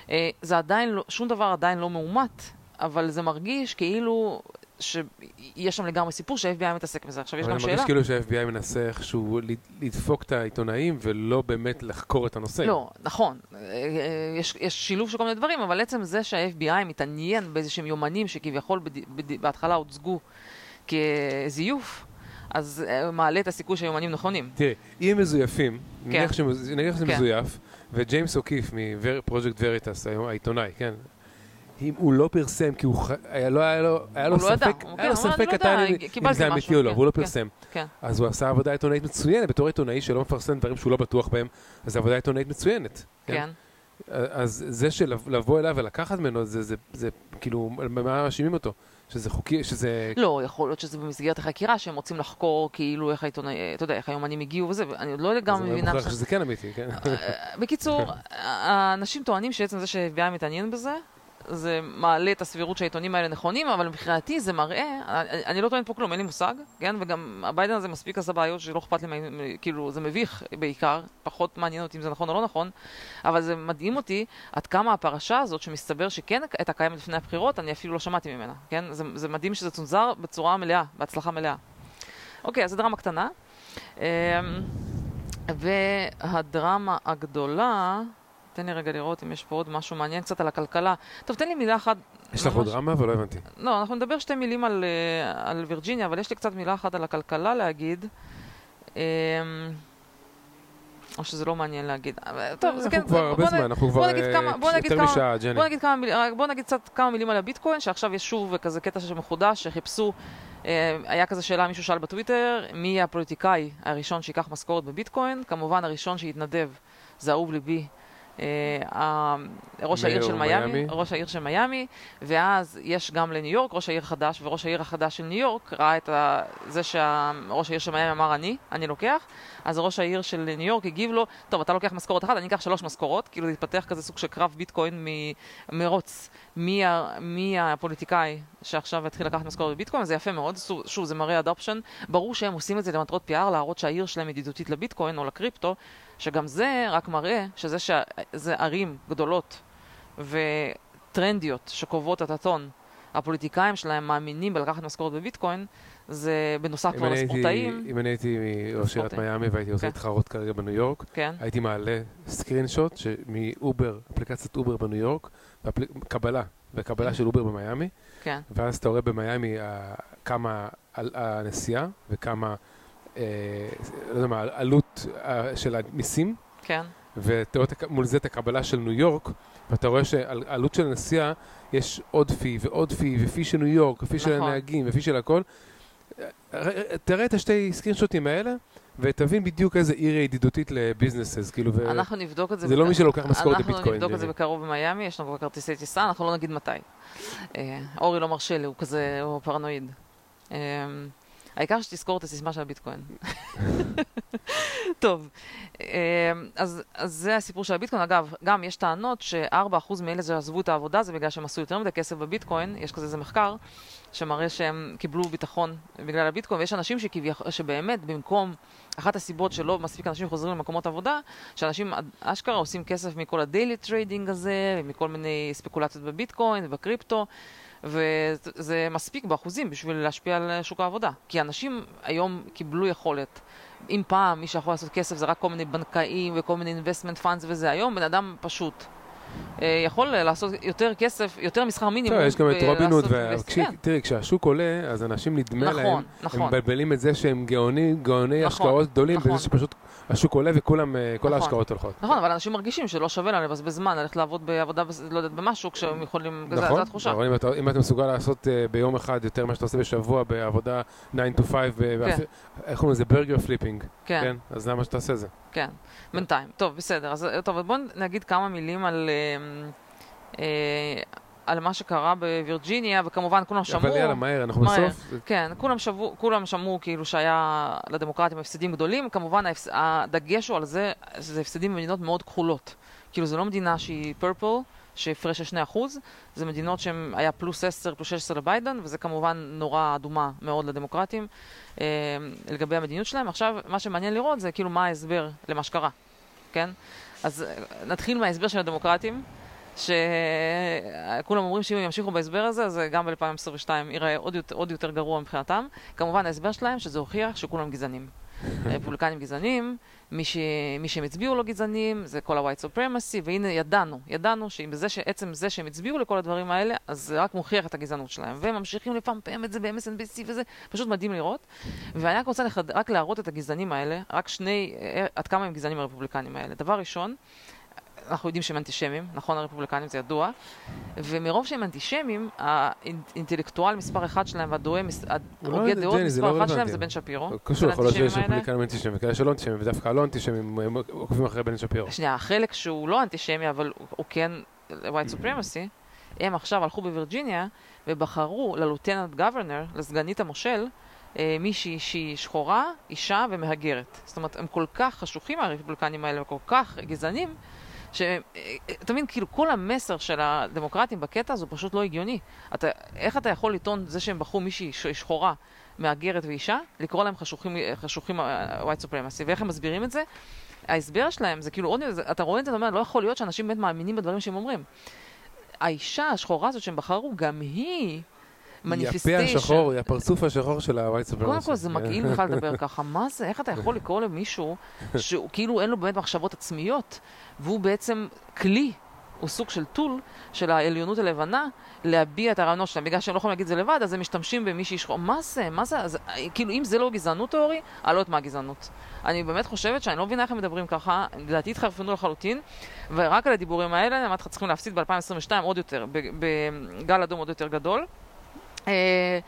אה, זה עדיין לא, שום דבר עדיין לא מאומת, אבל זה מרגיש כאילו שיש שם לגמרי סיפור שה-FBI מתעסק בזה. עכשיו יש אבל גם אני שאלה. מרגיש כאילו שה-FBI מנסה איכשהו לדפוק את העיתונאים ולא באמת לחקור את הנושא. לא, נכון, אה, אה, יש, יש שילוב של כל מיני דברים, אבל עצם זה שה-FBI מתעניין באיזה שהם יומנים שכביכול בד, בד, בהתחלה הוצגו כזיוף, אז אה, מעלה את הסיכוי שהיומנים נכונים. תראי, אם מזויפים, נניח שמז- נניח שזה כן. מזויף, וג'יימס אוקיף מפרויקט וריטס, העיתונאי, כן? אם הוא לא פרסם, כי הוא ח- היה לו, היה לו, היה לו לא ידע, ספק, הוא היה כן, לו אמר, ספק "אני לא קטן אם- זה אמיתי משהו", או לא, כן, והוא לא כן. פרסם. כן. אז הוא עשה עבודה עיתונאית מצוינת, בתור עיתונאי שלא מפרסם דברים שהוא לא בטוח בהם, אז זו עבודה עיתונאית מצוינת. כן. אז זה שלבוא אליו ולקחת ממנו, זה, זה, זה כאילו, מה מאשימים אותו? שזה חוקי, שזה... לא, יכול להיות שזה במסגרת החקירה, שהם רוצים לחקור כאילו איך העיתונאי, אתה יודע, איך היומנים הגיעו וזה, ואני עוד לא לגמרי מבינה... מוכרח עכשיו- שזה כן אמיתי, כן? אה, בקיצור, האנשים טוענים שעצם זה שה-FBI מתעניין בזה, זה מעלה את הסבירות שהעיתונים האלה נכונים, אבל מבחינתי זה מראה, אני, אני לא טוענת פה כלום, אין לי מושג, כן? וגם הביידן הזה מספיק עשה בעיות שלא אכפת לי, כאילו, זה מביך בעיקר, פחות מעניין אותי אם זה נכון או לא נכון, אבל זה מדהים אותי עד כמה הפרשה הזאת, שמסתבר שכן הייתה קיימת לפני הבחירות, אני אפילו לא שמעתי ממנה, כן? זה, זה מדהים שזה צונזר בצורה מלאה, בהצלחה מלאה. אוקיי, אז זו דרמה קטנה. אמ, והדרמה הגדולה, תן לי רגע לראות אם יש פה עוד משהו מעניין קצת על הכלכלה. טוב, תן לי מילה אחת. יש לך עוד רמה ולא הבנתי. לא, אנחנו נדבר שתי מילים על, אה, על וירג'יניה, אבל יש לי קצת מילה אחת על הכלכלה להגיד. אמ, או שזה לא מעניין להגיד. טוב, זה כן, אנחנו כבר הרבה זמן, אנחנו כבר יותר משעה, ג'ני. בוא נגיד, כמה, בוא נגיד קצת כמה מילים על הביטקוין, שעכשיו יש שוב כזה קטע שמחודש, שחיפשו, אה, היה כזה שאלה, מישהו שאל בטוויטר, מי יהיה הפוליטיקאי הראשון שייקח משכורת בביטקוין? כמובן הראשון שיתנדב זה אהוב ליבי, אה, ראש העיר של מיאמי, ראש העיר של מיאמי, ואז יש גם לניו יורק ראש העיר חדש, וראש העיר החדש של ניו יורק ראה את ה... זה שראש העיר של מיאמי אמר אני, אני לוקח, אז ראש העיר של ניו יורק הגיב לו, טוב, אתה לוקח משכורת אחת, אני אקח שלוש משכורות, כאילו להתפתח כזה סוג של קרב ביטקוין מרוץ. מי, מי הפוליטיקאי שעכשיו יתחיל לקחת משכורת בביטקוין, זה יפה מאוד, שוב, זה מראה אדופשן. ברור שהם עושים את זה למטרות PR, להראות שהעיר שלהם ידידותית לביטקוין או לקריפטו, שגם זה רק מראה שזה שזה ערים גדולות וטרנדיות שקובעות את הטון. הפוליטיקאים שלהם מאמינים בלקחת משכורת בביטקוין, זה בנוסף כבר לספורטאים. אם אני הייתי ראש עיריית מיאמי והייתי עושה התחרות כן. כרגע בניו יורק, כן. הייתי מעלה screenshot מאובר, אפליקציית אובר בניו יורק, קבלה, וקבלה של אובר במיאמי, כן. ואז אתה רואה במיאמי כמה הנסיעה וכמה לא יודע מה, עלות אה, של המיסים. כן. ואתה רואה מול זה את הקבלה של ניו יורק, ואתה רואה שעל עלות של הנסיעה יש עוד fee ועוד fee, ו fee של ניו יורק, ו fee נכון. של הנהגים, ו fee של הכל. תראה את השתי סקרינשוטים האלה, ותבין בדיוק איזה עיר ידידותית לביזנסס, כאילו, ו... אנחנו נבדוק את זה. זה לא מי שלוקח משכורת בביטקוין. אנחנו נבדוק את זה בקרוב במיאמי, יש לנו כבר כרטיסי טיסה, אנחנו לא נגיד מתי. אה, אורי לא מרשה לי, הוא כזה, הוא פרנואיד. העיקר שתזכור את הסיסמה של הביטקוין. טוב, אמ, אז, אז זה הסיפור של הביטקוין. אגב, גם יש טענות ש-4% מאלה שעזבו את העבודה זה בגלל שהם עשו יותר מדי כסף בביטקוין, יש כזה איזה מחקר שמראה שהם קיבלו ביטחון בגלל הביטקוין, ויש אנשים שכביכול, שבאמת במקום, אחת הסיבות שלא מספיק אנשים חוזרים למקומות עבודה, שאנשים אשכרה עושים כסף מכל ה daily trading הזה, ומכל מיני ספקולציות בביטקוין ובקריפטו. וזה מספיק באחוזים בשביל להשפיע על שוק העבודה. כי אנשים היום קיבלו יכולת. אם פעם מי שיכול לעשות כסף זה רק כל מיני בנקאים וכל מיני investment funds וזה, היום בן אדם פשוט. אה, יכול לעשות יותר כסף, יותר משכר מינימום. יש גם את רובין כן. תראי, כשהשוק עולה, אז אנשים נדמה נכון, להם, נכון. הם מבלבלים את זה שהם גאונים, גאוני נכון, השקעות גדולים, בזה שפשוט השוק עולה וכולם, אה, כל. ההשקעות הולכות. נכון, אבל אנשים מרגישים שלא שווה להם לבזבז זמן, ללכת לעבוד בעבודה, לא יודעת, במשהו, כשהם יכולים, נכון, זו התחושה. נכון, אם אתה מסוגל לעשות אה, ביום אחד יותר ממה שאתה עושה בשבוע בעבודה 9 to 5, כן. איך קוראים לזה? burger flipping. כן. כן. אז למה שאתה עושה זה? כן, בינתיים. טוב, בסדר. אז טוב, בואו נגיד כמה מילים על... אה, על מה שקרה בווירג'יניה, וכמובן כולם שמעו... אבל יאללה, מהר, אנחנו בסוף. כן, כולם, שבו, כולם שמעו כאילו שהיה לדמוקרטים הפסדים גדולים, כמובן הדגש הוא על זה, זה הפסדים במדינות מאוד כחולות. כאילו זו לא מדינה שהיא פרפל, שהפרש של 2%, זה מדינות שהיה פלוס 10, פלוס 16 לביידן, וזה כמובן נורא אדומה מאוד לדמוקרטים אה, לגבי המדיניות שלהם. עכשיו, מה שמעניין לראות זה כאילו מה ההסבר למה שקרה, כן? אז אה, נתחיל מההסבר של הדמוקרטים. שכולם אומרים שאם הם ימשיכו בהסבר הזה, אז גם ב-2022 ייראה עוד, יותר, עוד יותר גרוע מבחינתם. כמובן ההסבר שלהם שזה הוכיח שכולם גזענים. רפובליקנים גזענים, מי, ש... מי שהם הצביעו לא גזענים, זה כל ה-white supremacy, והנה ידענו, ידענו שעצם זה שהם הצביעו לכל הדברים האלה, אז זה רק מוכיח את הגזענות שלהם. והם ממשיכים לפמפם את זה ב-MSNBC וזה פשוט מדהים לראות. ואני רק רוצה לחד... רק להראות את הגזענים האלה, רק שני, אה, עד כמה הם גזענים הרפובליקנים האלה. דבר ראשון, אנחנו יודעים שהם אנטישמים, נכון הרפובליקנים זה ידוע, ומרוב שהם אנטישמים, האינטלקטואל מספר אחד שלהם וההוגה לא דעות מספר לא אחד שלהם זה בן שפירו. קשור, יכול להיות שיש רפובליקנים אנטישמים וכאלה שלא אנטישמים, ודווקא לא אנטישמים, הם עוקבים אחרי בן שפירו. שנייה, החלק שהוא לא אנטישמי, אבל הוא כן white supremacy, הם עכשיו הלכו בווירג'יניה ובחרו ללוטננט גוורנר, לסגנית המושל, אה, מישהי שהיא שחורה, אישה ומהגרת. זאת אומרת, הם כל כך חשוכים הרפובליקנים האלה וכל כך גזענים, שאתה מבין, כאילו כל המסר של הדמוקרטים בקטע הזה הוא פשוט לא הגיוני. אתה, איך אתה יכול לטעון זה שהם בחרו מישהי שחורה, מהגרת ואישה, לקרוא להם חשוכים, חשוכים uh, white supremacy, ואיך הם מסבירים את זה? ההסבר שלהם זה כאילו, עוד, אתה רואה את זה, אתה אומר, לא יכול להיות שאנשים באמת מאמינים בדברים שהם אומרים. האישה השחורה הזאת שהם בחרו, גם היא מניפיסטיישן. היא הפה השחור, היא הפרצוף השחור של ה-white supremacy. קודם כל זה מגעיל בכלל לדבר ככה, מה זה, איך אתה יכול לקרוא למישהו שהוא כאילו אין לו באמת מחשבות עצמיות, והוא בעצם כלי, הוא סוג של טול של העליונות הלבנה, להביע את הרעיונות שלהם. בגלל שהם לא יכולים להגיד את זה לבד, אז הם משתמשים במישהי שחור. מה זה? מה זה? אז, כאילו, אם זה לא גזענות תיאורי, אני לא יודעת מה הגזענות. אני באמת חושבת שאני לא מבינה איך הם מדברים ככה, לדעתי התחרפנו לחלוטין, ורק על הדיבורים האלה, אמרתי לך, צריכים להפסיד ב-2022 עוד יותר, בגל אדום עוד יותר גדול. אה,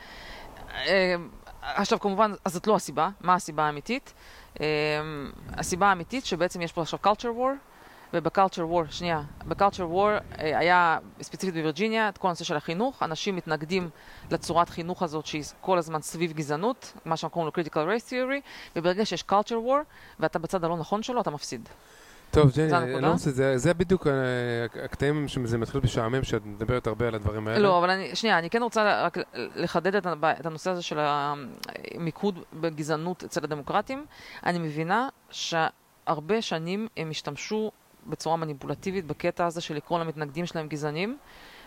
אה, עכשיו כמובן, אז זאת לא הסיבה, מה הסיבה האמיתית? אה, הסיבה האמיתית שבעצם יש פה עכשיו culture war, ובקלצ'ר וור, שנייה, בקלצ'ר וור היה ספציפית בווירג'יניה את כל הנושא של החינוך, אנשים מתנגדים לצורת חינוך הזאת שהיא כל הזמן סביב גזענות, מה שאנחנו קוראים לו critical race theory, וברגע שיש culture war ואתה בצד הלא נכון שלו, אתה מפסיד. טוב, ג'ני, אני לא רוצה, זה, זה בדיוק הקטעים שזה מתחיל בשעמם, שאת מדברת הרבה על הדברים האלה. לא, אבל אני, שנייה, אני כן רוצה רק לחדד את, את הנושא הזה של המיקוד בגזענות אצל הדמוקרטים. אני מבינה שהרבה שנים הם השתמשו בצורה מניפולטיבית בקטע הזה של לקרוא למתנגדים שלהם גזענים,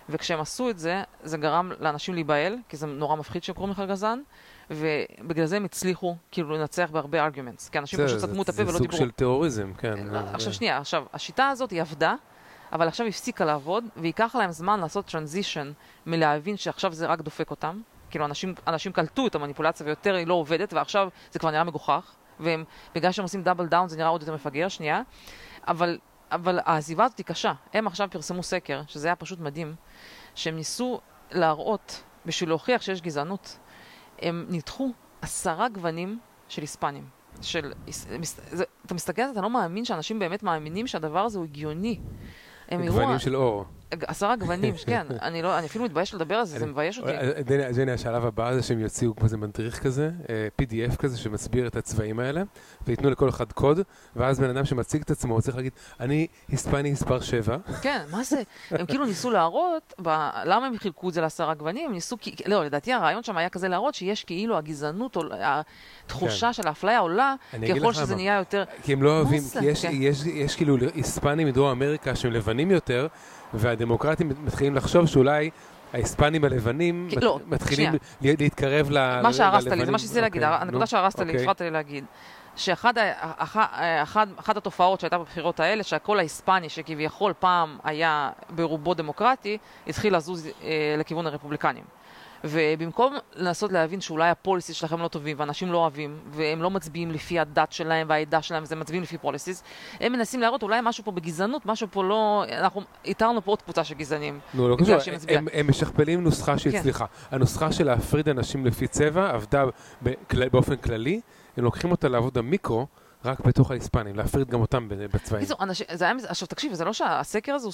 וכשהם עשו את זה, זה גרם לאנשים להיבהל, כי זה נורא מפחיד שקוראים לך גזען, ובגלל זה הם הצליחו כאילו לנצח בהרבה arguments, כי אנשים פשוט סתמו את הפה ולא דיברו. זה סוג של טרוריזם, כן. לא, עכשיו שנייה, עכשיו, השיטה הזאת היא עבדה, אבל עכשיו הפסיקה לעבוד, וייקח להם זמן לעשות transition מלהבין שעכשיו זה רק דופק אותם. כאילו אנשים, אנשים קלטו את המניפולציה ויותר היא לא עובדת, ועכשיו זה כבר נראה מגוחך, ובגלל שהם עושים double down זה נראה עוד יותר מפגר, שנייה. אבל אבל העזיבה הזאת היא קשה. הם עכשיו פרסמו סקר, שזה היה פשוט מדהים, שהם ניסו להראות, בשביל להוכיח שיש גזענות, הם ניתחו עשרה גוונים של היספנים. של, זה, אתה מסתכל, אתה לא מאמין שאנשים באמת מאמינים שהדבר הזה הוא הגיוני. הם. גוונים של אור. עשרה גוונים, כן, אני, לא, אני אפילו מתבייש לדבר על זה, זה מבייש אותי. ג'ני, השלב הבא זה שהם יוציאו כמו איזה מדריך כזה, PDF כזה שמסביר את הצבעים האלה, וייתנו לכל אחד קוד, ואז בן אדם שמציג את עצמו צריך להגיד, אני היספני מספר 7. כן, מה זה? הם כאילו ניסו להראות, למה הם חילקו את זה לעשרה גוונים? הם ניסו, לא, לדעתי הרעיון שם היה כזה להראות שיש כאילו הגזענות, התחושה כן. של האפליה עולה, ככל שזה נהיה יותר... כי הם לא אוהבים, כי יש כאילו היספנים מדרום אמריקה שהם לבנים יותר, והדמוקרטים מתחילים לחשוב שאולי ההיספנים הלבנים לא, מתחילים שנייה. להתקרב ללבנים. מה שהרסת לי, זה מה שרציתי להגיד, אוקיי, הנקודה שהרסת לי, הפרעת לי להגיד. שאחת התופעות שהייתה בבחירות האלה, שהקול ההיספני, שכביכול פעם היה ברובו דמוקרטי, התחיל לזוז אה, לכיוון הרפובליקנים. ובמקום לנסות להבין שאולי הפוליסיס שלכם לא טובים ואנשים לא אוהבים והם לא מצביעים לפי הדת שלהם והעדה שלהם, וזה מצביעים לפי פוליסיס, הם מנסים להראות אולי משהו פה בגזענות, משהו פה לא... אנחנו איתרנו פה עוד קבוצה של גזענים. נו, לא קשור, הם, הם משכפלים נוסחה שהצליחה. כן. הנוסחה של להפריד אנשים לפי צבע עבדה באופן כללי, הם לוקחים אותה לעבוד המיקרו. רק בתוך ההיספנים, להפריד גם אותם בצבעים. קיצור, עכשיו תקשיב, זה לא שהסקר הזה,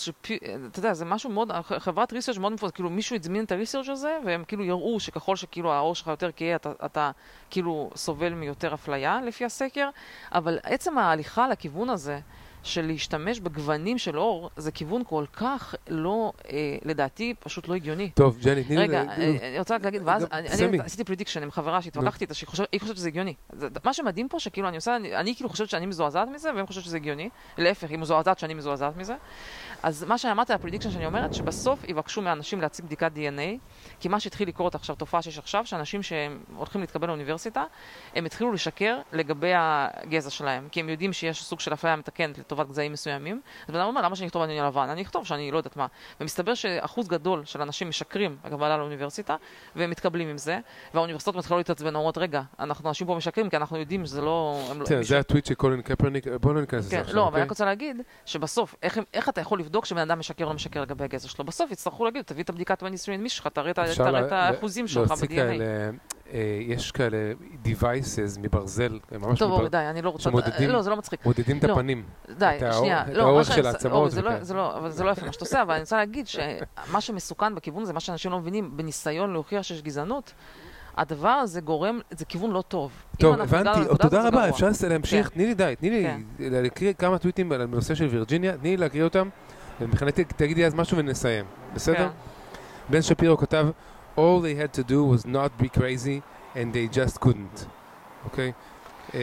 אתה יודע, זה משהו מאוד, חברת research מאוד מפורסמת, כאילו מישהו הזמין את ה research הזה, והם כאילו יראו שככל שכאילו העור שלך יותר כהה, אתה, אתה כאילו סובל מיותר אפליה לפי הסקר, אבל עצם ההליכה לכיוון הזה, של להשתמש בגוונים של עור, זה כיוון כל כך לא, אה, לדעתי, פשוט לא הגיוני. טוב, ג'ני, תני לי... רגע, אני, אני רוצה רק להגיד, ואז אני, אני עשיתי prediction עם חברה שהתווכחתי איתה, שהיא חושבת שזה הגיוני. זה, מה שמדהים פה, שכאילו אני עושה, אני, אני כאילו חושבת שאני מזועזעת מזה, והם חושבים שזה הגיוני. להפך, היא מזועזעת שאני מזועזעת מזה. אז מה שאמרתי, ה prediction שאני אומרת, שבסוף יבקשו מאנשים להציג בדיקת DNA, כי מה שהתחיל לקרות עכשיו, תופעה שיש עכשיו, שאנשים שהולכים להתקבל לאוניברסיטה, הם התחילו לשקר לגבי הגזע שלהם, כי הם יודעים שיש סוג של אפליה מתקנת לטובת גזעים מסוימים. אז בן אדם אומר, למה שאני אכתוב אני לבן? אני אכתוב שאני לא יודעת מה. ומסתבר שאחוז גדול של אנשים משקרים בקבלה לאוניברסיטה, והם מתקבלים עם זה, והאוניברסיטאות מתחילות להתעצבן, אומרות, רגע, אנחנו אנשים פה משקרים, כי אנחנו יודעים שזה לא... לא זה הטוויט של קולין קפרניק, בואו לא ניכנס לזה כן, עכשיו. לא, אבל אני אוקיי? רוצה להגיד, שבסוף, איך אתה יכול לבדוק שבן אדם משקר או לא משקר לגבי הגזע שלו? בסוף יצטרכו להגיד, תביא את הבדיקת 23 שלך, תראה את האחוזים שלך ב-DNA. אה, יש כאלה devices מברזל, ממש טוב, די, אני לא רוצה... שמודדים, לא, זה לא מצחיק. מודדים את לא, הפנים. די, שנייה. את האורך של העצמות. זה לא, אבל זה לא יפה מה שאתה עושה, אבל אני רוצה להגיד שמה שמסוכן בכיוון הזה, מה שאנשים לא מבינים, בניסיון להוכיח שיש גזענות, הדבר הזה גורם, זה כיוון לא טוב. טוב, הבנתי, תודה רבה, אפשר להמשיך, כן. תני לי די, תני לי כן. להקריא כמה טוויטים על הנושא של וירג'יניה, תני לי להקריא אותם, ומבחינתי תגידי אז משהו ונסיים, בסדר? כן. בן שפירו כתב, all they had to do was not be crazy and they just couldn't? Okay? Uh,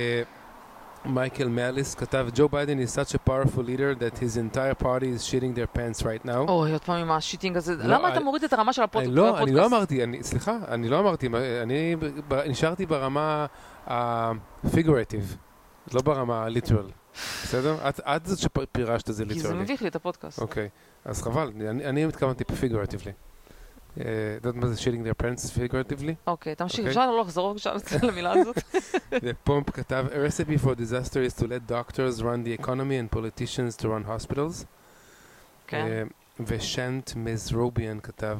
מייקל מאליס כתב, Joe Biden is such a powerful leader that his entire party is shitting their pants right now. אוי, עוד פעם עם השיטינג הזה. לא, למה אתה מוריד את הרמה של הפוד- אני לא, הפודקאסט? אני לא אמרתי, אני, סליחה, אני לא אמרתי, אני נשארתי ברמה ה-figurative, לא ברמה ה-literal, בסדר? את, את זאת שפירשת את זה כי זה. מביך לי את הפודקאסט. אוקיי, אז חבל, אני, התכוונתי figuratively. אה, את יודעת מה זה shitting their parents figuratively? אוקיי, תמשיך, אוקיי. אפשר לא לחזור בבקשה למילה הזאת? ופומפ כתב, A recipe for disaster is to let doctors run the economy and politicians to run hospitals. כן. אה, ושנט מזרוביאן כתב,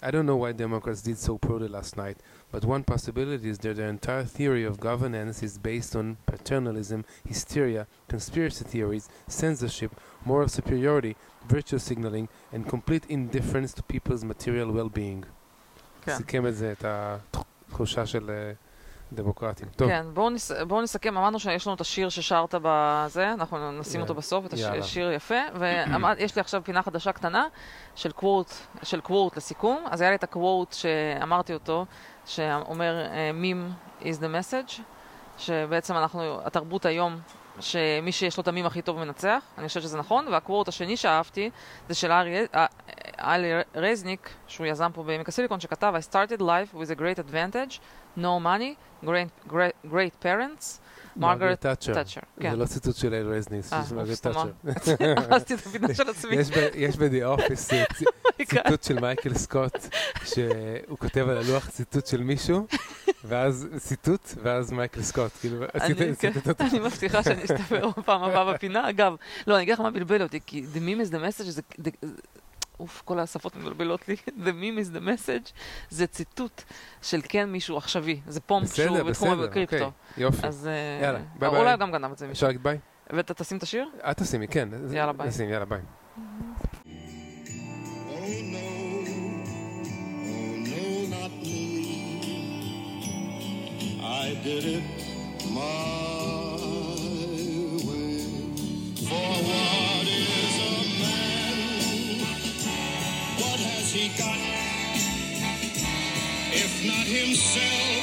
I don't know why Democrats did so poorly last night, but one possibility is that their entire theory of governance is based on paternalism, hysteria, conspiracy theories, censorship, moral superiority, virtue signaling, and complete indifference to people's material well-being. כן. סיכם את זה, את התחושה של אה, דמוקרטים. טוב, כן, בואו נס, בואו נסכם, אמרנו שיש לנו את השיר ששרת בזה, אנחנו נשים אותו יאללה. בסוף, את יאללה. השיר יפה, ויש לי עכשיו פינה חדשה קטנה של קוואט, של קוואט לסיכום, אז היה לי את הקוואט שאמרתי אותו, שאומר אה, meme is the message, שבעצם אנחנו, התרבות היום, שמי שיש לו את המים הכי טוב מנצח, אני חושבת שזה נכון, והקוואט השני שאהבתי זה של אה, אלי רזניק, שהוא יזם פה בעמק הסיליקון, שכתב I started life with a great advantage, no money, great, great, great parents, מרגרט תאצ'ר. כן. זה לא ציטוט של אל רזניס, אה, זה מרגרט סתומה. תאצ'ר. הרסתי את הפינה של עצמי. יש ב-The Office אה. ציטוט של מייקל סקוט, שהוא כותב על הלוח ציטוט של מישהו, ואז ציטוט, ואז מייקל סקוט, כאילו, ציטט- כן, ציטט אותו. אני מבטיחה שאני אשתפר בפעם הבאה בפינה. אגב, לא, אני אגיד לך מה בלבל אותי, כי the meme is the message, אוף, כל השפות מבלבלות לי. The meme is the message זה ציטוט של כן מישהו עכשווי. זה פומפ שהוא בסדר, בתחום בסדר, הקריפטו. אוקיי, יופי. אז אה, יאללה, ביי ביי. אולי הוא גם גנב את זה מישהו. אפשר להגיד ביי? ואתה תשים את השיר? את תשימי, כן. יאללה, ביי. נשים, יאללה, ביי. Oh oh. I did it my way. For what not himself,